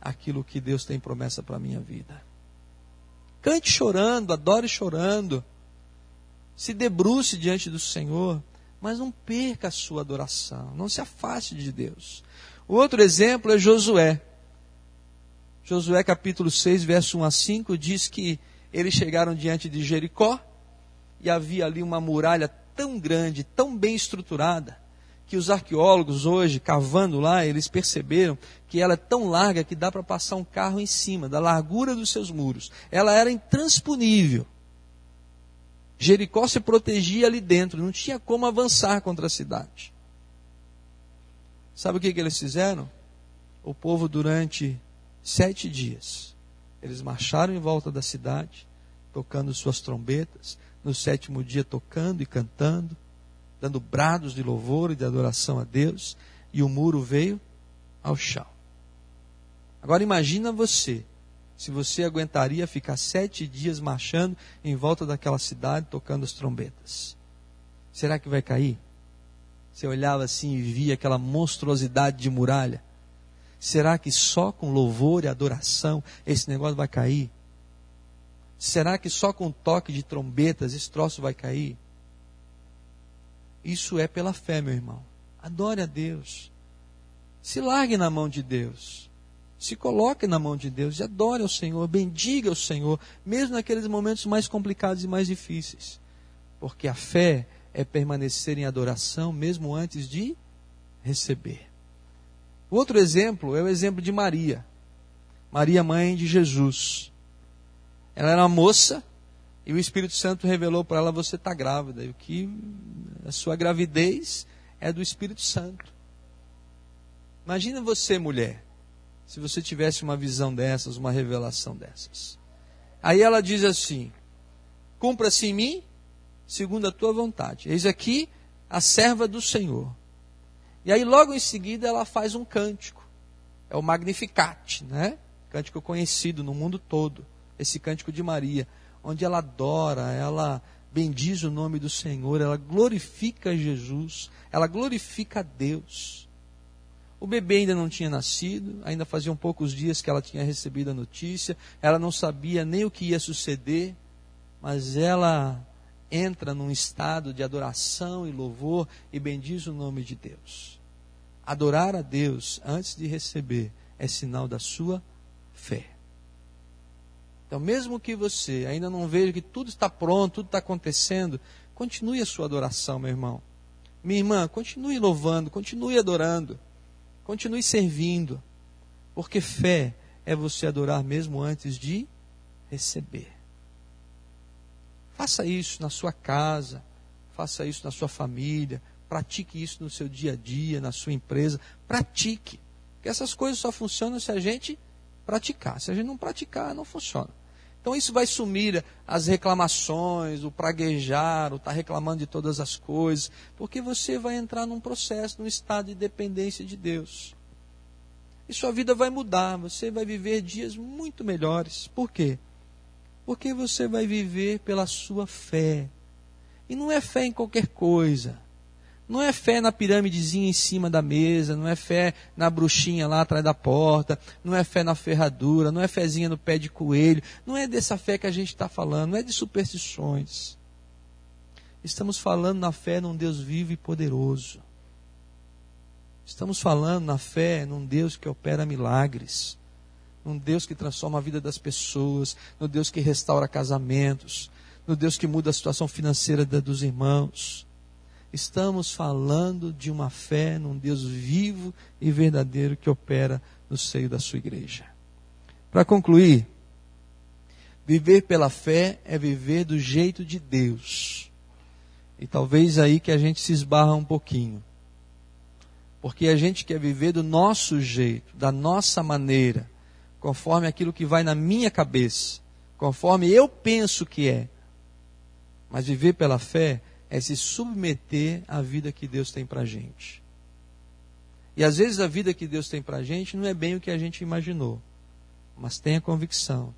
S1: aquilo que Deus tem promessa para a minha vida. Cante chorando, adore chorando. Se debruce diante do Senhor mas não perca a sua adoração, não se afaste de Deus. O outro exemplo é Josué. Josué capítulo 6, verso 1 a 5 diz que eles chegaram diante de Jericó e havia ali uma muralha tão grande, tão bem estruturada, que os arqueólogos hoje, cavando lá, eles perceberam que ela é tão larga que dá para passar um carro em cima, da largura dos seus muros. Ela era intransponível. Jericó se protegia ali dentro, não tinha como avançar contra a cidade. Sabe o que, que eles fizeram? O povo, durante sete dias, eles marcharam em volta da cidade, tocando suas trombetas, no sétimo dia tocando e cantando, dando brados de louvor e de adoração a Deus, e o muro veio ao chão. Agora imagina você se você aguentaria ficar sete dias marchando em volta daquela cidade tocando as trombetas. Será que vai cair? Você olhava assim e via aquela monstruosidade de muralha. Será que só com louvor e adoração esse negócio vai cair? Será que só com toque de trombetas esse troço vai cair? Isso é pela fé, meu irmão. Adore a Deus. Se largue na mão de Deus. Se coloque na mão de Deus e adore ao Senhor, bendiga o Senhor, mesmo naqueles momentos mais complicados e mais difíceis. Porque a fé é permanecer em adoração mesmo antes de receber. Outro exemplo é o exemplo de Maria. Maria, mãe de Jesus. Ela era uma moça e o Espírito Santo revelou para ela: você está grávida. E o que a sua gravidez é do Espírito Santo. Imagina você, mulher, se você tivesse uma visão dessas, uma revelação dessas. Aí ela diz assim: Cumpra-se em mim, segundo a tua vontade. Eis aqui a serva do Senhor. E aí logo em seguida ela faz um cântico. É o Magnificat, né? Cântico conhecido no mundo todo. Esse cântico de Maria, onde ela adora, ela bendiz o nome do Senhor, ela glorifica Jesus, ela glorifica Deus. O bebê ainda não tinha nascido, ainda faziam poucos dias que ela tinha recebido a notícia, ela não sabia nem o que ia suceder, mas ela entra num estado de adoração e louvor e bendiz o nome de Deus. Adorar a Deus antes de receber é sinal da sua fé. Então, mesmo que você ainda não veja que tudo está pronto, tudo está acontecendo, continue a sua adoração, meu irmão. Minha irmã, continue louvando, continue adorando. Continue servindo, porque fé é você adorar mesmo antes de receber. Faça isso na sua casa, faça isso na sua família, pratique isso no seu dia a dia, na sua empresa. Pratique. Porque essas coisas só funcionam se a gente praticar. Se a gente não praticar, não funciona. Então isso vai sumir as reclamações, o praguejar, o estar tá reclamando de todas as coisas, porque você vai entrar num processo, num estado de dependência de Deus. E sua vida vai mudar, você vai viver dias muito melhores. Por quê? Porque você vai viver pela sua fé. E não é fé em qualquer coisa. Não é fé na pirâmidezinha em cima da mesa, não é fé na bruxinha lá atrás da porta, não é fé na ferradura, não é fezinha no pé de coelho, não é dessa fé que a gente está falando, não é de superstições. Estamos falando na fé num Deus vivo e poderoso. Estamos falando na fé num Deus que opera milagres, num Deus que transforma a vida das pessoas, no Deus que restaura casamentos, no Deus que muda a situação financeira dos irmãos estamos falando de uma fé num Deus vivo e verdadeiro que opera no seio da sua igreja. Para concluir, viver pela fé é viver do jeito de Deus. E talvez aí que a gente se esbarra um pouquinho. Porque a gente quer viver do nosso jeito, da nossa maneira, conforme aquilo que vai na minha cabeça, conforme eu penso que é. Mas viver pela fé é se submeter à vida que Deus tem para a gente. E às vezes a vida que Deus tem para a gente não é bem o que a gente imaginou, mas tenha convicção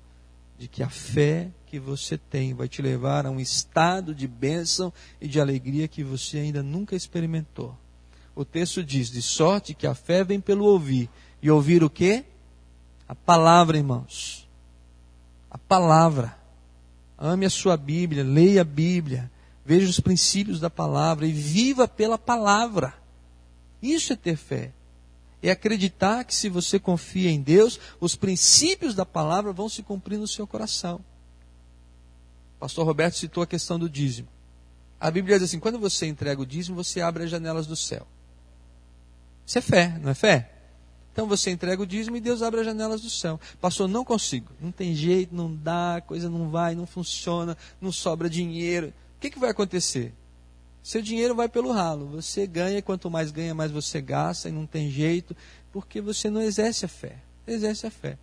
S1: de que a fé que você tem vai te levar a um estado de bênção e de alegria que você ainda nunca experimentou. O texto diz: de sorte que a fé vem pelo ouvir. E ouvir o quê? A palavra, irmãos. A palavra. Ame a sua Bíblia, leia a Bíblia, veja os princípios da palavra e viva pela palavra. Isso é ter fé. É acreditar que se você confia em Deus, os princípios da palavra vão se cumprir no seu coração. O pastor Roberto citou a questão do dízimo. A Bíblia diz assim: quando você entrega o dízimo, você abre as janelas do céu. Isso é fé, não é fé? Então você entrega o dízimo e Deus abre as janelas do céu. Pastor, não consigo. Não tem jeito, não dá, coisa não vai, não funciona, não sobra dinheiro que, que vai acontecer? Seu dinheiro vai pelo ralo. Você ganha, quanto mais ganha, mais você gasta, e não tem jeito, porque você não exerce a fé. Exerce a fé.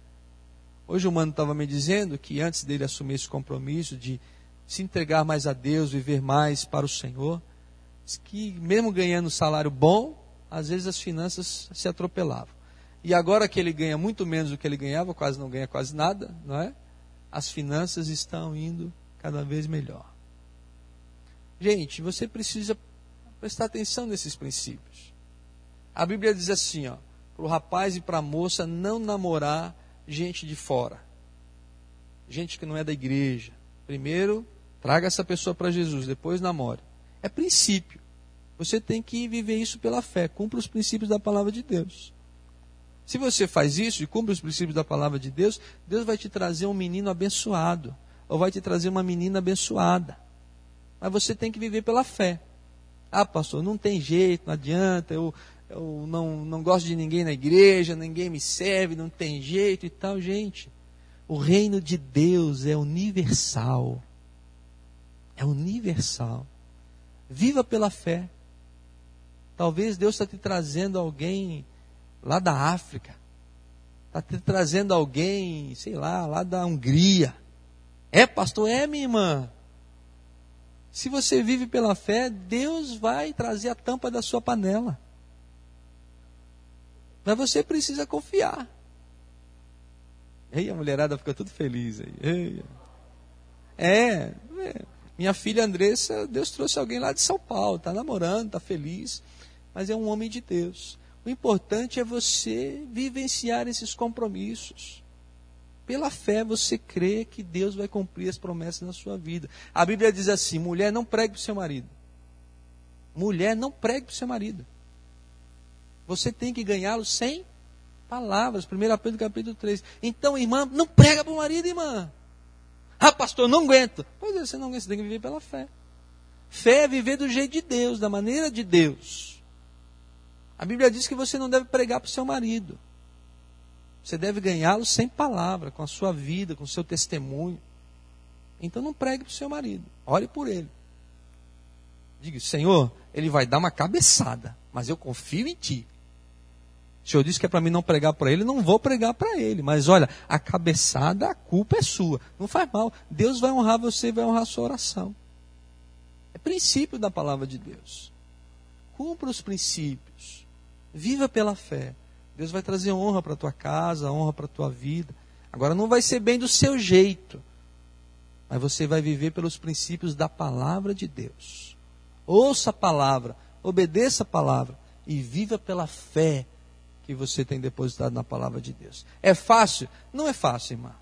S1: Hoje o mano estava me dizendo que antes dele assumir esse compromisso de se entregar mais a Deus, viver mais para o Senhor, que mesmo ganhando salário bom, às vezes as finanças se atropelavam. E agora que ele ganha muito menos do que ele ganhava, quase não ganha quase nada, não é? As finanças estão indo cada vez melhor. Gente, você precisa prestar atenção nesses princípios. A Bíblia diz assim, ó, para o rapaz e para a moça não namorar gente de fora. Gente que não é da igreja. Primeiro, traga essa pessoa para Jesus, depois namore. É princípio. Você tem que viver isso pela fé, cumpra os princípios da palavra de Deus. Se você faz isso e cumpre os princípios da palavra de Deus, Deus vai te trazer um menino abençoado, ou vai te trazer uma menina abençoada mas você tem que viver pela fé. Ah, pastor, não tem jeito, não adianta, eu, eu não, não gosto de ninguém na igreja, ninguém me serve, não tem jeito e tal. Gente, o reino de Deus é universal. É universal. Viva pela fé. Talvez Deus está te trazendo alguém lá da África. Está te trazendo alguém, sei lá, lá da Hungria. É, pastor? É, minha irmã. Se você vive pela fé, Deus vai trazer a tampa da sua panela. Mas você precisa confiar. Ei, a mulherada fica tudo feliz aí. Ei. É, é, minha filha Andressa, Deus trouxe alguém lá de São Paulo, está namorando, está feliz, mas é um homem de Deus. O importante é você vivenciar esses compromissos. Pela fé você crê que Deus vai cumprir as promessas na sua vida. A Bíblia diz assim: mulher, não pregue para o seu marido. Mulher, não pregue para o seu marido. Você tem que ganhá-lo sem palavras. 1 Pedro capítulo 3. Então, irmã, não prega para o marido, irmã. Ah, pastor, não aguento. Pois é, você não aguenta, você tem que viver pela fé. Fé é viver do jeito de Deus, da maneira de Deus. A Bíblia diz que você não deve pregar para o seu marido. Você deve ganhá-lo sem palavra, com a sua vida, com o seu testemunho. Então não pregue para o seu marido, ore por ele. Diga, Senhor, ele vai dar uma cabeçada, mas eu confio em ti. O Senhor disse que é para mim não pregar para ele, não vou pregar para ele. Mas olha, a cabeçada, a culpa é sua. Não faz mal. Deus vai honrar você vai honrar a sua oração. É princípio da palavra de Deus. Cumpra os princípios. Viva pela fé. Deus vai trazer honra para tua casa, honra para a tua vida. Agora não vai ser bem do seu jeito. Mas você vai viver pelos princípios da palavra de Deus. Ouça a palavra, obedeça a palavra e viva pela fé que você tem depositado na palavra de Deus. É fácil? Não é fácil, irmã.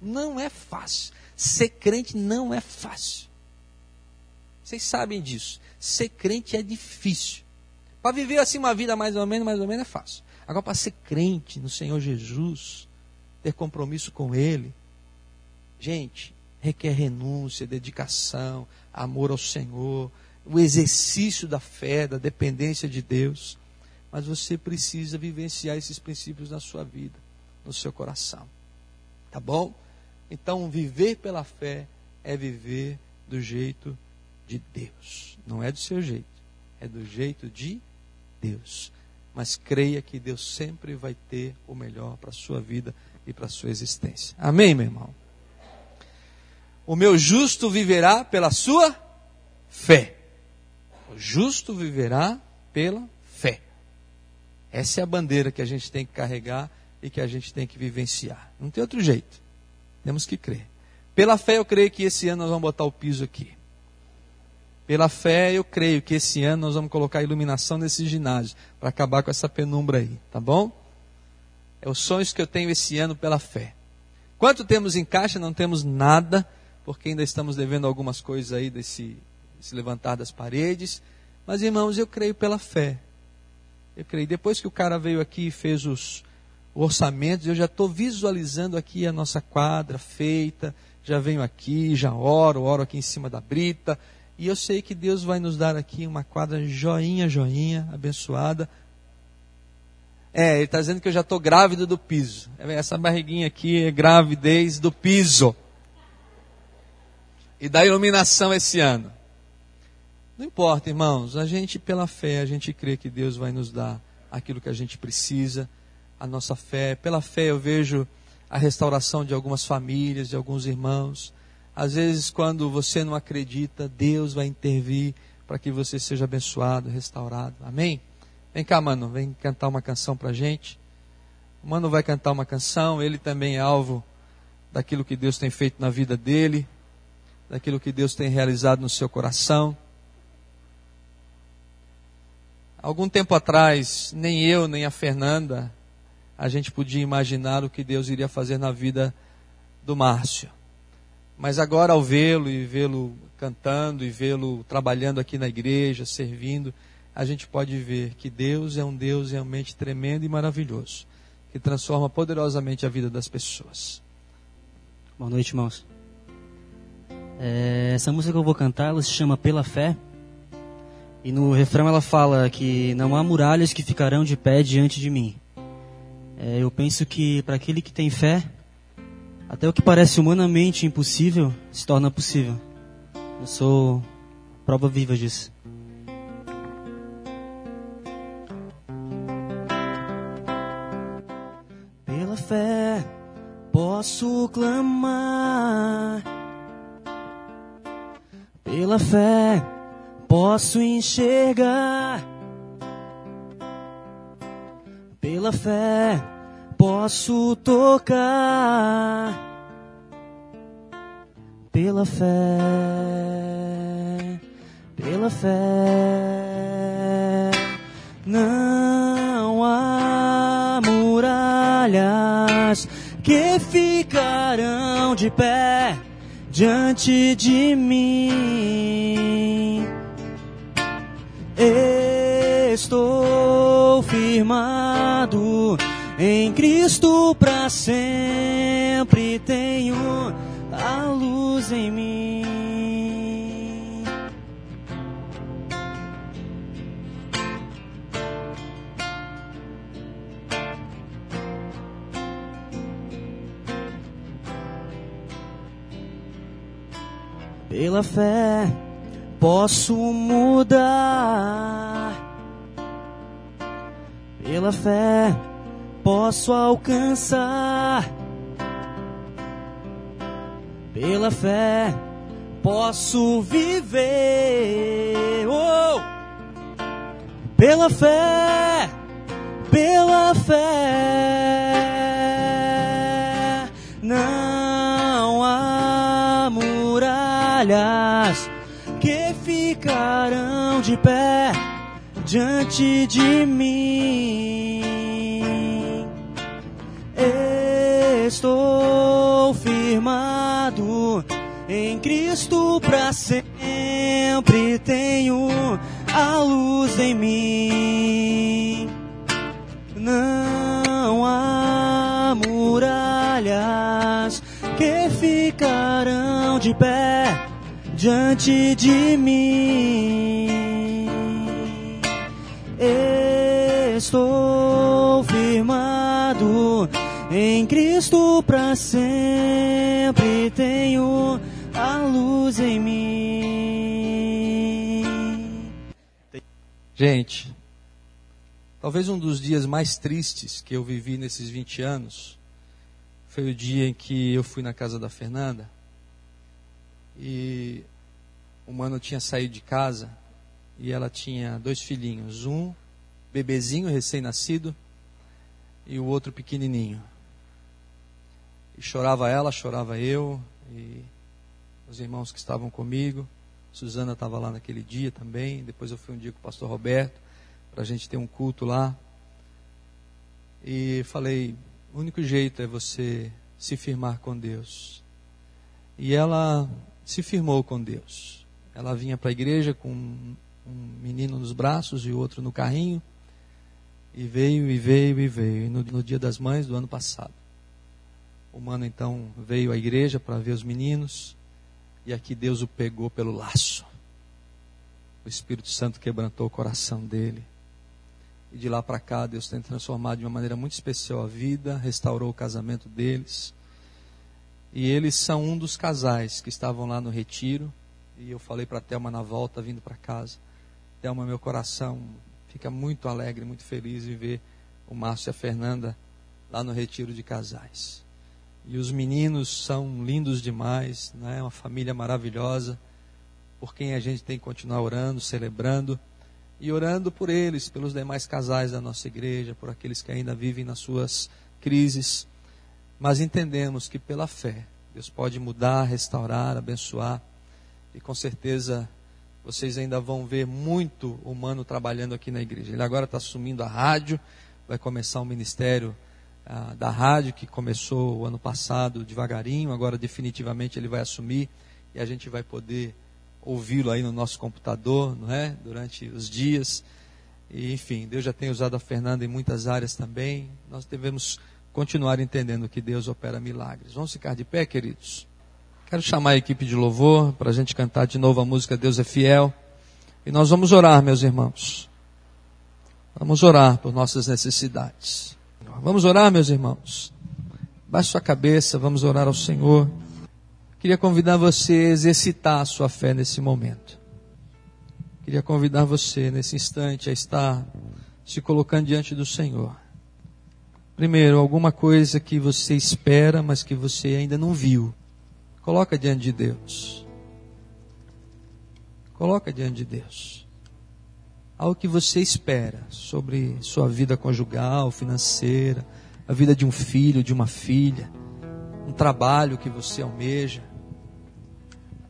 S1: Não é fácil. Ser crente não é fácil. Vocês sabem disso. Ser crente é difícil. Para viver assim uma vida mais ou menos, mais ou menos é fácil. Agora, para ser crente no Senhor Jesus, ter compromisso com Ele, gente, requer renúncia, dedicação, amor ao Senhor, o exercício da fé, da dependência de Deus. Mas você precisa vivenciar esses princípios na sua vida, no seu coração. Tá bom? Então, viver pela fé é viver do jeito de Deus. Não é do seu jeito, é do jeito de Deus. Mas creia que Deus sempre vai ter o melhor para a sua vida e para a sua existência. Amém, meu irmão? O meu justo viverá pela sua fé. O justo viverá pela fé. Essa é a bandeira que a gente tem que carregar e que a gente tem que vivenciar. Não tem outro jeito. Temos que crer. Pela fé, eu creio que esse ano nós vamos botar o piso aqui. Pela fé, eu creio que esse ano nós vamos colocar iluminação nesse ginásio para acabar com essa penumbra aí, tá bom? É os sonhos que eu tenho esse ano pela fé. Quanto temos em caixa? Não temos nada, porque ainda estamos devendo algumas coisas aí desse, desse levantar das paredes. Mas, irmãos, eu creio pela fé. Eu creio. Depois que o cara veio aqui e fez os orçamentos, eu já estou visualizando aqui a nossa quadra feita. Já venho aqui, já oro, oro aqui em cima da brita. E eu sei que Deus vai nos dar aqui uma quadra joinha, joinha, abençoada. É, ele está dizendo que eu já estou grávido do piso. É, essa barriguinha aqui é gravidez do piso. E da iluminação esse ano. Não importa, irmãos, a gente, pela fé, a gente crê que Deus vai nos dar aquilo que a gente precisa, a nossa fé. Pela fé eu vejo a restauração de algumas famílias, de alguns irmãos. Às vezes, quando você não acredita, Deus vai intervir para que você seja abençoado, restaurado. Amém? Vem cá, mano, vem cantar uma canção para a gente. O mano vai cantar uma canção, ele também é alvo daquilo que Deus tem feito na vida dele, daquilo que Deus tem realizado no seu coração. Algum tempo atrás, nem eu, nem a Fernanda, a gente podia imaginar o que Deus iria fazer na vida do Márcio. Mas agora, ao vê-lo e vê-lo cantando e vê-lo trabalhando aqui na igreja, servindo, a gente pode ver que Deus é um Deus realmente tremendo e maravilhoso, que transforma poderosamente a vida das pessoas.
S2: Boa noite, irmãos. É, essa música que eu vou cantar, ela se chama Pela Fé. E no refrão ela fala que não há muralhas que ficarão de pé diante de mim. É, eu penso que para aquele que tem fé, até o que parece humanamente impossível se torna possível. Eu sou prova viva disso. Pela fé posso clamar. Pela fé posso enxergar. Pela fé posso tocar. Pela fé, pela fé, não há muralhas que ficarão de pé diante de mim Estou firmado em Cristo para sempre. Tenho a luz em mim. Pela fé posso mudar. Pela fé posso alcançar. Pela fé posso viver. Oh! Pela fé, pela fé, não há muralhas que ficarão de pé diante de mim. Estou firmado em Cristo para sempre. Tenho a luz em mim. Não há muralhas que ficarão de pé diante de mim. Estou Cristo para sempre. Tenho a luz em mim.
S1: Gente, talvez um dos dias mais tristes que eu vivi nesses 20 anos foi o dia em que eu fui na casa da Fernanda e o mano tinha saído de casa e ela tinha dois filhinhos, um bebezinho recém-nascido e o outro pequenininho. E chorava ela, chorava eu e os irmãos que estavam comigo. Suzana estava lá naquele dia também. Depois eu fui um dia com o pastor Roberto para a gente ter um culto lá. E falei: o único jeito é você se firmar com Deus. E ela se firmou com Deus. Ela vinha para a igreja com um menino nos braços e outro no carrinho. E veio, e veio, e veio. E no, no dia das mães do ano passado. O mano então veio à igreja para ver os meninos. E aqui Deus o pegou pelo laço. O Espírito Santo quebrantou o coração dele. E de lá para cá, Deus tem transformado de uma maneira muito especial a vida, restaurou o casamento deles. E eles são um dos casais que estavam lá no retiro. E eu falei para Thelma na volta, vindo para casa. Thelma, meu coração fica muito alegre, muito feliz em ver o Márcio e a Fernanda lá no retiro de casais. E os meninos são lindos demais, né? uma família maravilhosa, por quem a gente tem que continuar orando, celebrando e orando por eles, pelos demais casais da nossa igreja, por aqueles que ainda vivem nas suas crises. Mas entendemos que pela fé, Deus pode mudar, restaurar, abençoar, e com certeza vocês ainda vão ver muito humano trabalhando aqui na igreja. Ele agora está assumindo a rádio, vai começar um ministério da rádio que começou o ano passado devagarinho, agora definitivamente ele vai assumir e a gente vai poder ouvi-lo aí no nosso computador, não é? Durante os dias. E, enfim, Deus já tem usado a Fernanda em muitas áreas também. Nós devemos continuar entendendo que Deus opera milagres. Vamos ficar de pé, queridos? Quero chamar a equipe de louvor para a gente cantar de novo a música Deus é Fiel. E nós vamos orar, meus irmãos. Vamos orar por nossas necessidades. Vamos orar, meus irmãos. Baixe sua cabeça, vamos orar ao Senhor. Queria convidar você a exercitar a sua fé nesse momento. Queria convidar você nesse instante a estar se colocando diante do Senhor. Primeiro, alguma coisa que você espera, mas que você ainda não viu. Coloca diante de Deus. Coloca diante de Deus algo que você espera sobre sua vida conjugal, financeira, a vida de um filho, de uma filha, um trabalho que você almeja.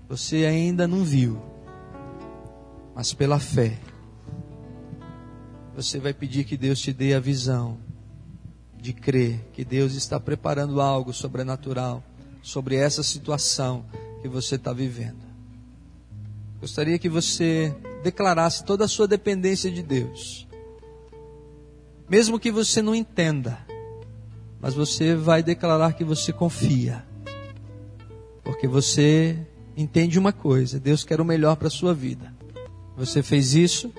S1: Você ainda não viu, mas pela fé, você vai pedir que Deus te dê a visão de crer que Deus está preparando algo sobrenatural sobre essa situação que você está vivendo. Gostaria que você declarasse toda a sua dependência de Deus. Mesmo que você não entenda, mas você vai declarar que você confia. Porque você entende uma coisa: Deus quer o melhor para a sua vida. Você fez isso,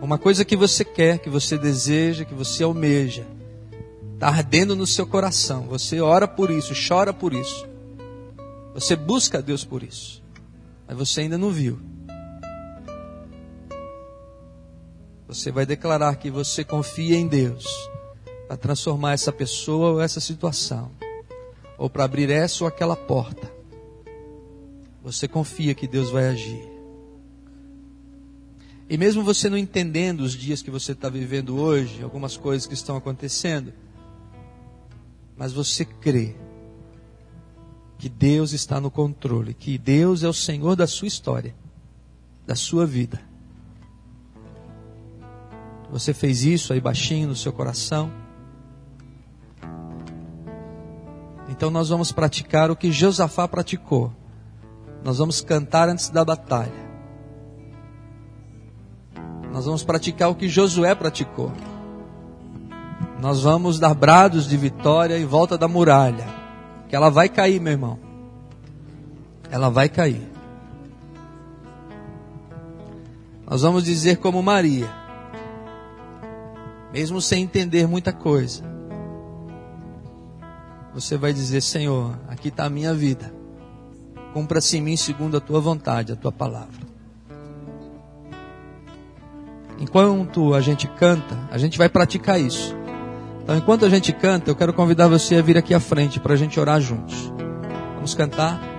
S1: uma coisa que você quer, que você deseja, que você almeja, está ardendo no seu coração. Você ora por isso, chora por isso. Você busca a Deus por isso mas você ainda não viu. Você vai declarar que você confia em Deus para transformar essa pessoa ou essa situação, ou para abrir essa ou aquela porta. Você confia que Deus vai agir. E mesmo você não entendendo os dias que você está vivendo hoje, algumas coisas que estão acontecendo, mas você crê que Deus está no controle, que Deus é o Senhor da sua história, da sua vida. Você fez isso aí baixinho no seu coração? Então nós vamos praticar o que Josafá praticou. Nós vamos cantar antes da batalha. Nós vamos praticar o que Josué praticou. Nós vamos dar brados de vitória em volta da muralha. Que ela vai cair, meu irmão. Ela vai cair. Nós vamos dizer como Maria mesmo sem entender muita coisa, você vai dizer: Senhor, aqui está a minha vida, cumpra-se em mim segundo a tua vontade, a tua palavra. Enquanto a gente canta, a gente vai praticar isso. Então, enquanto a gente canta, eu quero convidar você a vir aqui à frente para a gente orar juntos. Vamos cantar?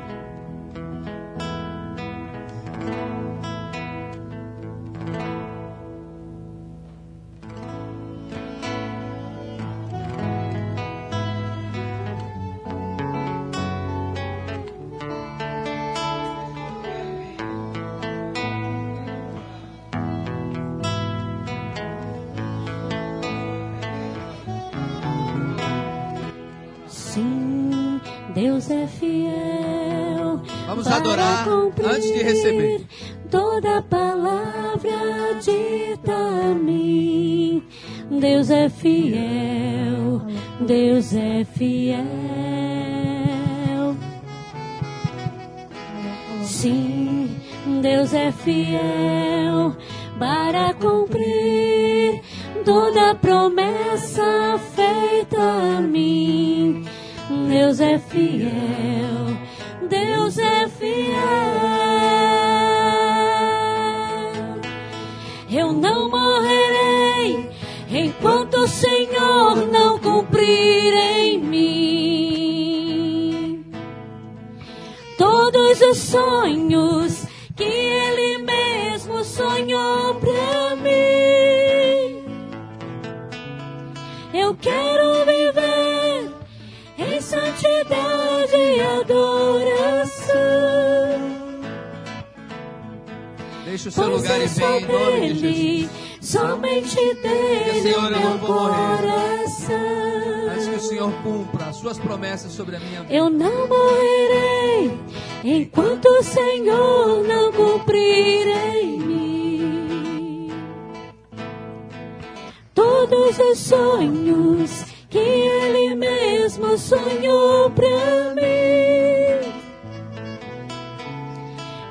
S3: Todos os sonhos que Ele mesmo sonhou pra mim.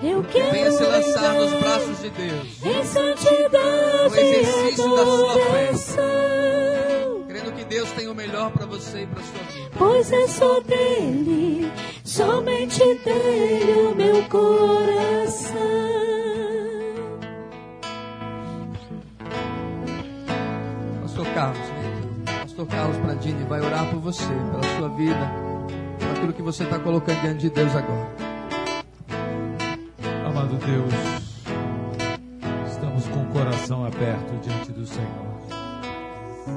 S3: Eu quero
S1: Venha se lançar nos braços de Deus.
S3: em santidade
S1: No exercício da sua fé. Crendo que Deus tem o melhor para você e para sua vida.
S3: Pois é só dele, somente dele o meu coração.
S1: Carlos, né? Pastor Carlos Pradini vai orar por você, pela sua vida, por aquilo que você está colocando diante de Deus agora.
S4: Amado Deus, estamos com o coração aberto diante do Senhor.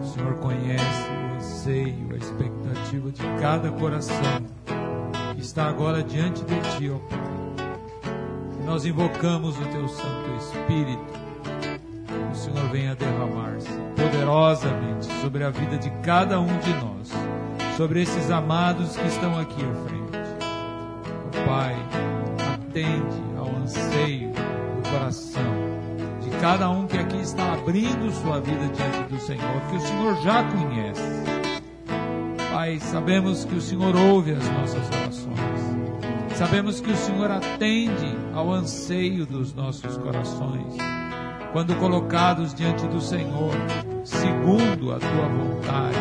S4: O Senhor conhece o anseio, a expectativa de cada coração que está agora diante de Ti, ó Pai. E nós invocamos o Teu Santo Espírito. O Senhor venha derramar-se poderosamente sobre a vida de cada um de nós, sobre esses amados que estão aqui à frente. Pai, atende ao anseio do coração de cada um que aqui está abrindo sua vida diante do Senhor, que o Senhor já conhece. Pai, sabemos que o Senhor ouve as nossas orações. Sabemos que o Senhor atende ao anseio dos nossos corações, quando colocados diante do Senhor, segundo a tua vontade.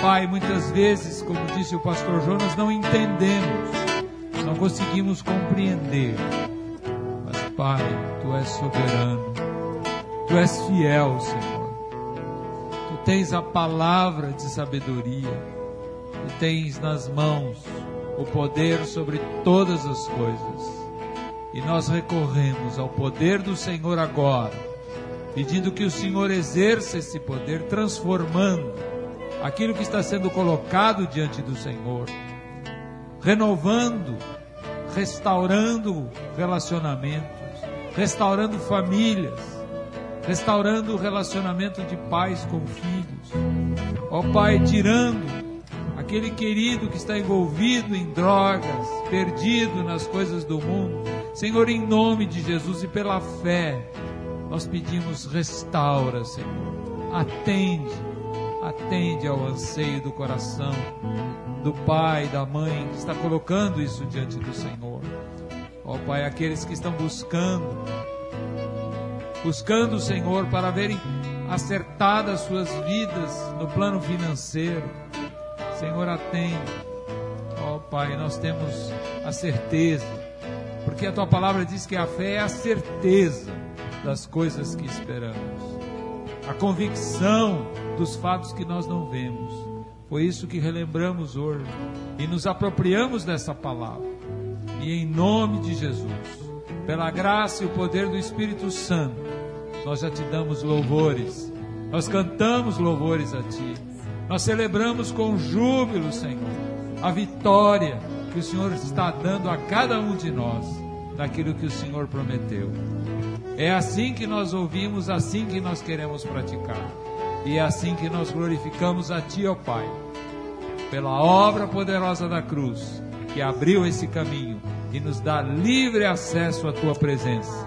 S4: Pai, muitas vezes, como disse o pastor Jonas, não entendemos, não conseguimos compreender. Mas, Pai, Tu és soberano. Tu és fiel, Senhor. Tu tens a palavra de sabedoria. Tu tens nas mãos o poder sobre todas as coisas. E nós recorremos ao poder do Senhor agora, pedindo que o Senhor exerça esse poder, transformando aquilo que está sendo colocado diante do Senhor, renovando, restaurando relacionamentos, restaurando famílias, restaurando o relacionamento de pais com filhos. Ó Pai, tirando aquele querido que está envolvido em drogas, perdido nas coisas do mundo. Senhor, em nome de Jesus e pela fé, nós pedimos restaura, Senhor. Atende, atende ao anseio do coração do pai, da mãe que está colocando isso diante do Senhor. Ó Pai, aqueles que estão buscando, buscando o Senhor para verem acertadas suas vidas no plano financeiro. Senhor, atende. Ó Pai, nós temos a certeza, porque a tua palavra diz que a fé é a certeza das coisas que esperamos, a convicção dos fatos que nós não vemos. Foi isso que relembramos hoje e nos apropriamos dessa palavra. E em nome de Jesus, pela graça e o poder do Espírito Santo, nós já te damos louvores, nós cantamos louvores a Ti, nós celebramos com júbilo, Senhor, a vitória que o Senhor está dando a cada um de nós daquilo que o Senhor prometeu. É assim que nós ouvimos, assim que nós queremos praticar. E é assim que nós glorificamos a Ti, ó Pai, pela obra poderosa da cruz, que abriu esse caminho e nos dá livre acesso à Tua presença,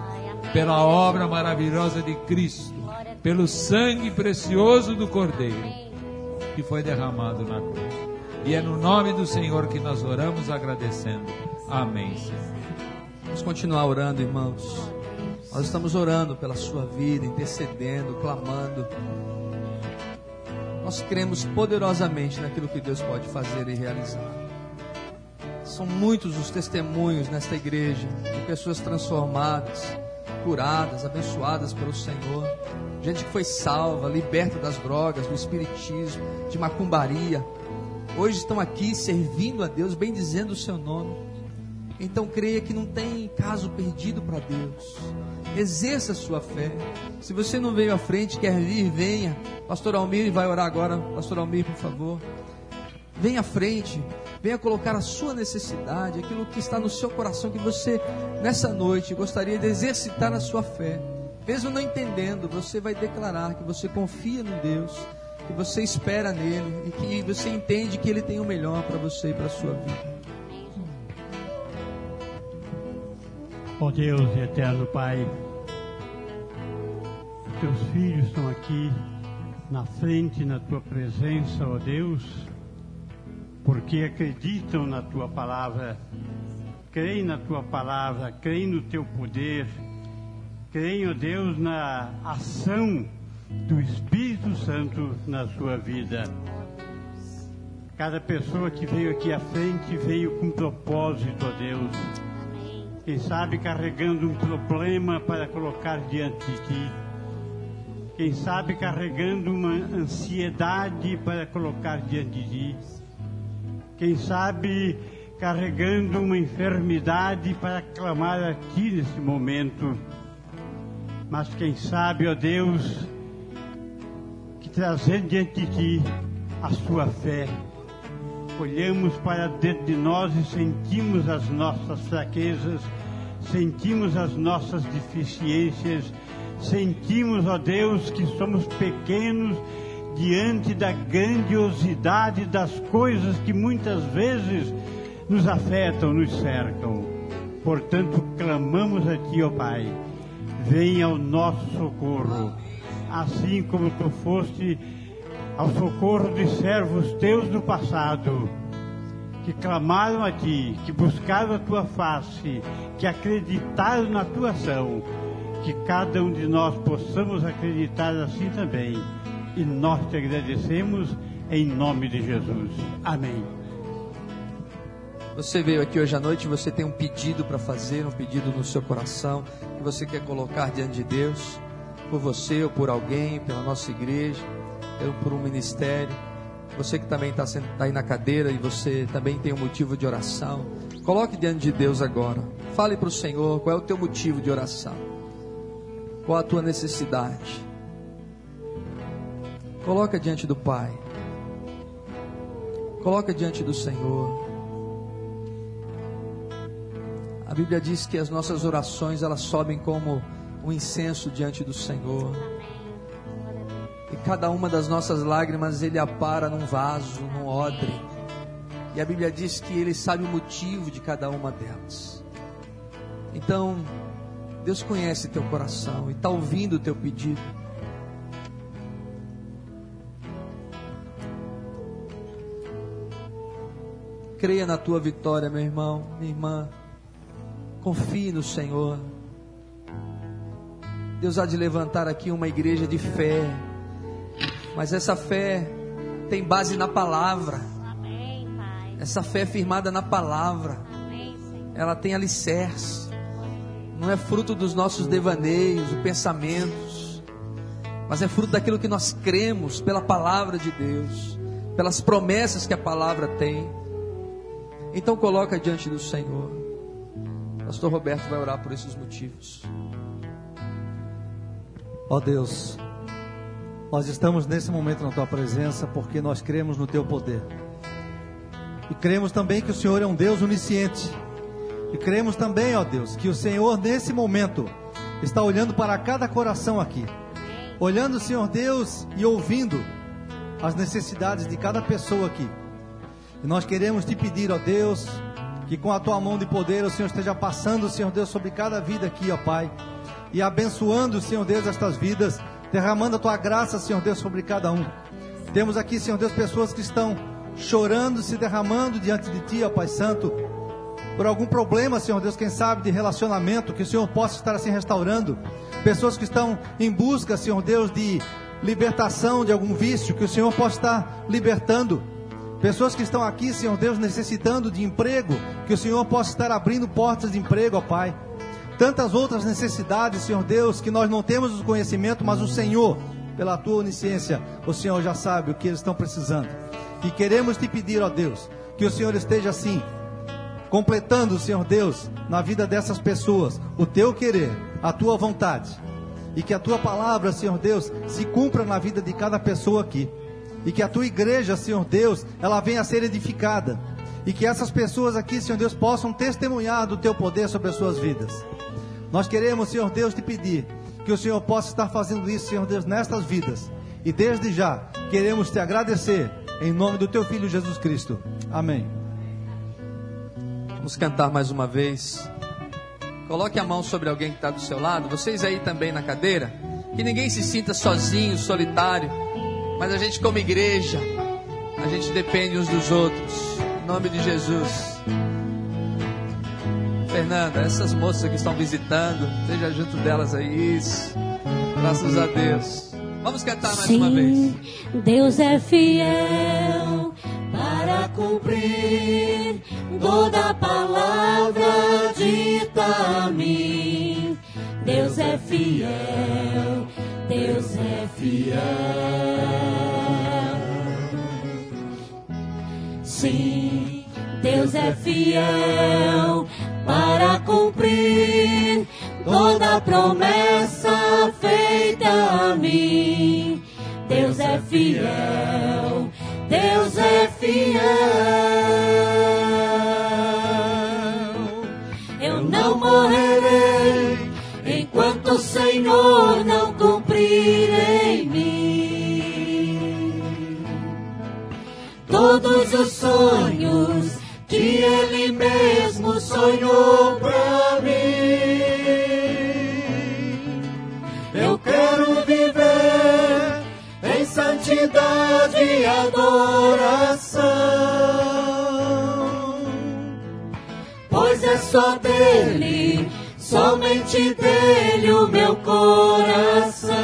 S4: pela obra maravilhosa de Cristo, pelo sangue precioso do Cordeiro, que foi derramado na cruz. E é no nome do Senhor que nós oramos agradecendo. Amém, Senhor.
S1: Vamos continuar orando, irmãos. Nós estamos orando pela sua vida, intercedendo, clamando. Nós cremos poderosamente naquilo que Deus pode fazer e realizar. São muitos os testemunhos nesta igreja de pessoas transformadas, curadas, abençoadas pelo Senhor. Gente que foi salva, liberta das drogas, do espiritismo, de macumbaria. Hoje estão aqui servindo a Deus, bendizendo o seu nome. Então creia que não tem caso perdido para Deus. Exerça a sua fé. Se você não veio à frente, quer vir, venha. Pastor Almir vai orar agora. Pastor Almir, por favor. Venha à frente. Venha colocar a sua necessidade, aquilo que está no seu coração, que você, nessa noite, gostaria de exercitar na sua fé. Mesmo não entendendo, você vai declarar que você confia no Deus, que você espera nele e que você entende que ele tem o melhor para você e para a sua vida.
S5: Ó Deus eterno Pai, teus filhos estão aqui na frente, na tua presença, ó Deus, porque acreditam na tua palavra, creem na tua palavra, creem no teu poder, creem, ó Deus, na ação do Espírito Santo na sua vida. Cada pessoa que veio aqui à frente veio com propósito, ó Deus. Quem sabe carregando um problema para colocar diante de ti, quem sabe carregando uma ansiedade para colocar diante de ti, quem sabe carregando uma enfermidade para clamar a ti nesse momento, mas quem sabe, ó Deus, trazer diante de ti a sua fé olhamos para dentro de nós e sentimos as nossas fraquezas, sentimos as nossas deficiências, sentimos, ó Deus, que somos pequenos diante da grandiosidade das coisas que muitas vezes nos afetam, nos cercam. Portanto, clamamos a Ti, ó Pai, venha ao nosso socorro, assim como Tu foste ao socorro de servos teus do passado, que clamaram a ti, que buscaram a tua face, que acreditaram na tua ação, que cada um de nós possamos acreditar assim também. E nós te agradecemos em nome de Jesus. Amém.
S1: Você veio aqui hoje à noite, você tem um pedido para fazer, um pedido no seu coração, que você quer colocar diante de Deus. Por você ou por alguém, pela nossa igreja, por um ministério. Você que também está tá aí na cadeira e você também tem um motivo de oração. Coloque diante de Deus agora. Fale para o Senhor qual é o teu motivo de oração. Qual a tua necessidade. Coloca diante do Pai. Coloca diante do Senhor. A Bíblia diz que as nossas orações elas sobem como um incenso diante do Senhor. E cada uma das nossas lágrimas ele apara num vaso, num odre. E a Bíblia diz que ele sabe o motivo de cada uma delas. Então, Deus conhece teu coração e está ouvindo o teu pedido. Creia na tua vitória, meu irmão, minha irmã. Confie no Senhor. Deus há de levantar aqui uma igreja de fé. Mas essa fé tem base na palavra. Essa fé firmada na palavra. Ela tem alicerce. Não é fruto dos nossos devaneios, pensamentos. Mas é fruto daquilo que nós cremos pela palavra de Deus. Pelas promessas que a palavra tem. Então coloca diante do Senhor. Pastor Roberto vai orar por esses motivos.
S6: Ó oh Deus, nós estamos nesse momento na tua presença porque nós cremos no teu poder. E cremos também que o Senhor é um Deus onisciente. E cremos também, ó Deus, que o Senhor nesse momento está olhando para cada coração aqui. Olhando, Senhor Deus, e ouvindo as necessidades de cada pessoa aqui. E nós queremos te pedir, ó Deus, que com a tua mão de poder o Senhor esteja passando, Senhor Deus, sobre cada vida aqui, ó Pai, e abençoando, Senhor Deus, estas vidas, derramando a tua graça, Senhor Deus, sobre cada um. Temos aqui, Senhor Deus, pessoas que estão chorando, se derramando diante de ti, ó Pai Santo, por algum problema, Senhor Deus, quem sabe de relacionamento, que o Senhor possa estar assim restaurando. Pessoas que estão em busca, Senhor Deus, de libertação de algum vício, que o Senhor possa estar libertando. Pessoas que estão aqui, Senhor Deus, necessitando de emprego, que o Senhor possa estar abrindo portas de emprego, ó Pai. Tantas outras necessidades, Senhor Deus, que nós não temos o conhecimento, mas o Senhor, pela tua onisciência, o Senhor já sabe o que eles estão precisando. E queremos te pedir, ó Deus, que o Senhor esteja assim, completando, Senhor Deus, na vida dessas pessoas, o teu querer, a tua vontade. E que a tua palavra, Senhor Deus, se cumpra na vida de cada pessoa aqui e que a tua igreja, Senhor Deus, ela venha a ser edificada. E que essas pessoas aqui, Senhor Deus, possam testemunhar do teu poder sobre as suas vidas. Nós queremos, Senhor Deus, te pedir que o Senhor possa estar fazendo isso, Senhor Deus, nestas vidas. E desde já queremos te agradecer em nome do teu filho Jesus Cristo. Amém.
S1: Vamos cantar mais uma vez. Coloque a mão sobre alguém que está do seu lado. Vocês aí também na cadeira. Que ninguém se sinta sozinho, solitário. Mas a gente, como igreja, a gente depende uns dos outros. Em nome de Jesus. Fernanda, essas moças que estão visitando, esteja junto delas aí. Isso. Graças a Deus. Vamos cantar mais
S3: Sim,
S1: uma vez.
S3: Deus é fiel para cumprir toda palavra dita a mim. Deus é fiel, Deus é fiel. Sim, Deus é fiel para cumprir toda promessa feita a mim. Deus é fiel, Deus é fiel. Eu não morrerei enquanto o Senhor não cumprir em mim todos os sonhos que Ele mesmo sonhou pra mim. Eu quero viver em santidade e adoração, pois é só dele, somente dele o meu coração.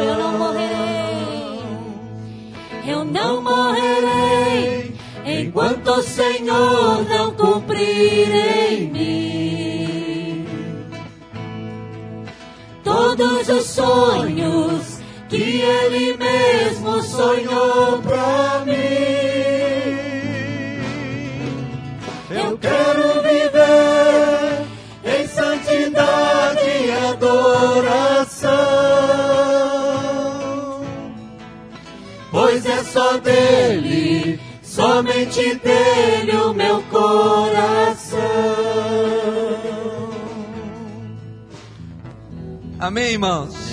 S3: Eu não morrerei, eu não morrerei enquanto o Senhor não cumprir em mim todos os sonhos que Ele mesmo sonhou pra mim. Eu quero viver em santidade e adoração, pois é só dele, somente dele o meu coração.
S1: Amém, irmãos?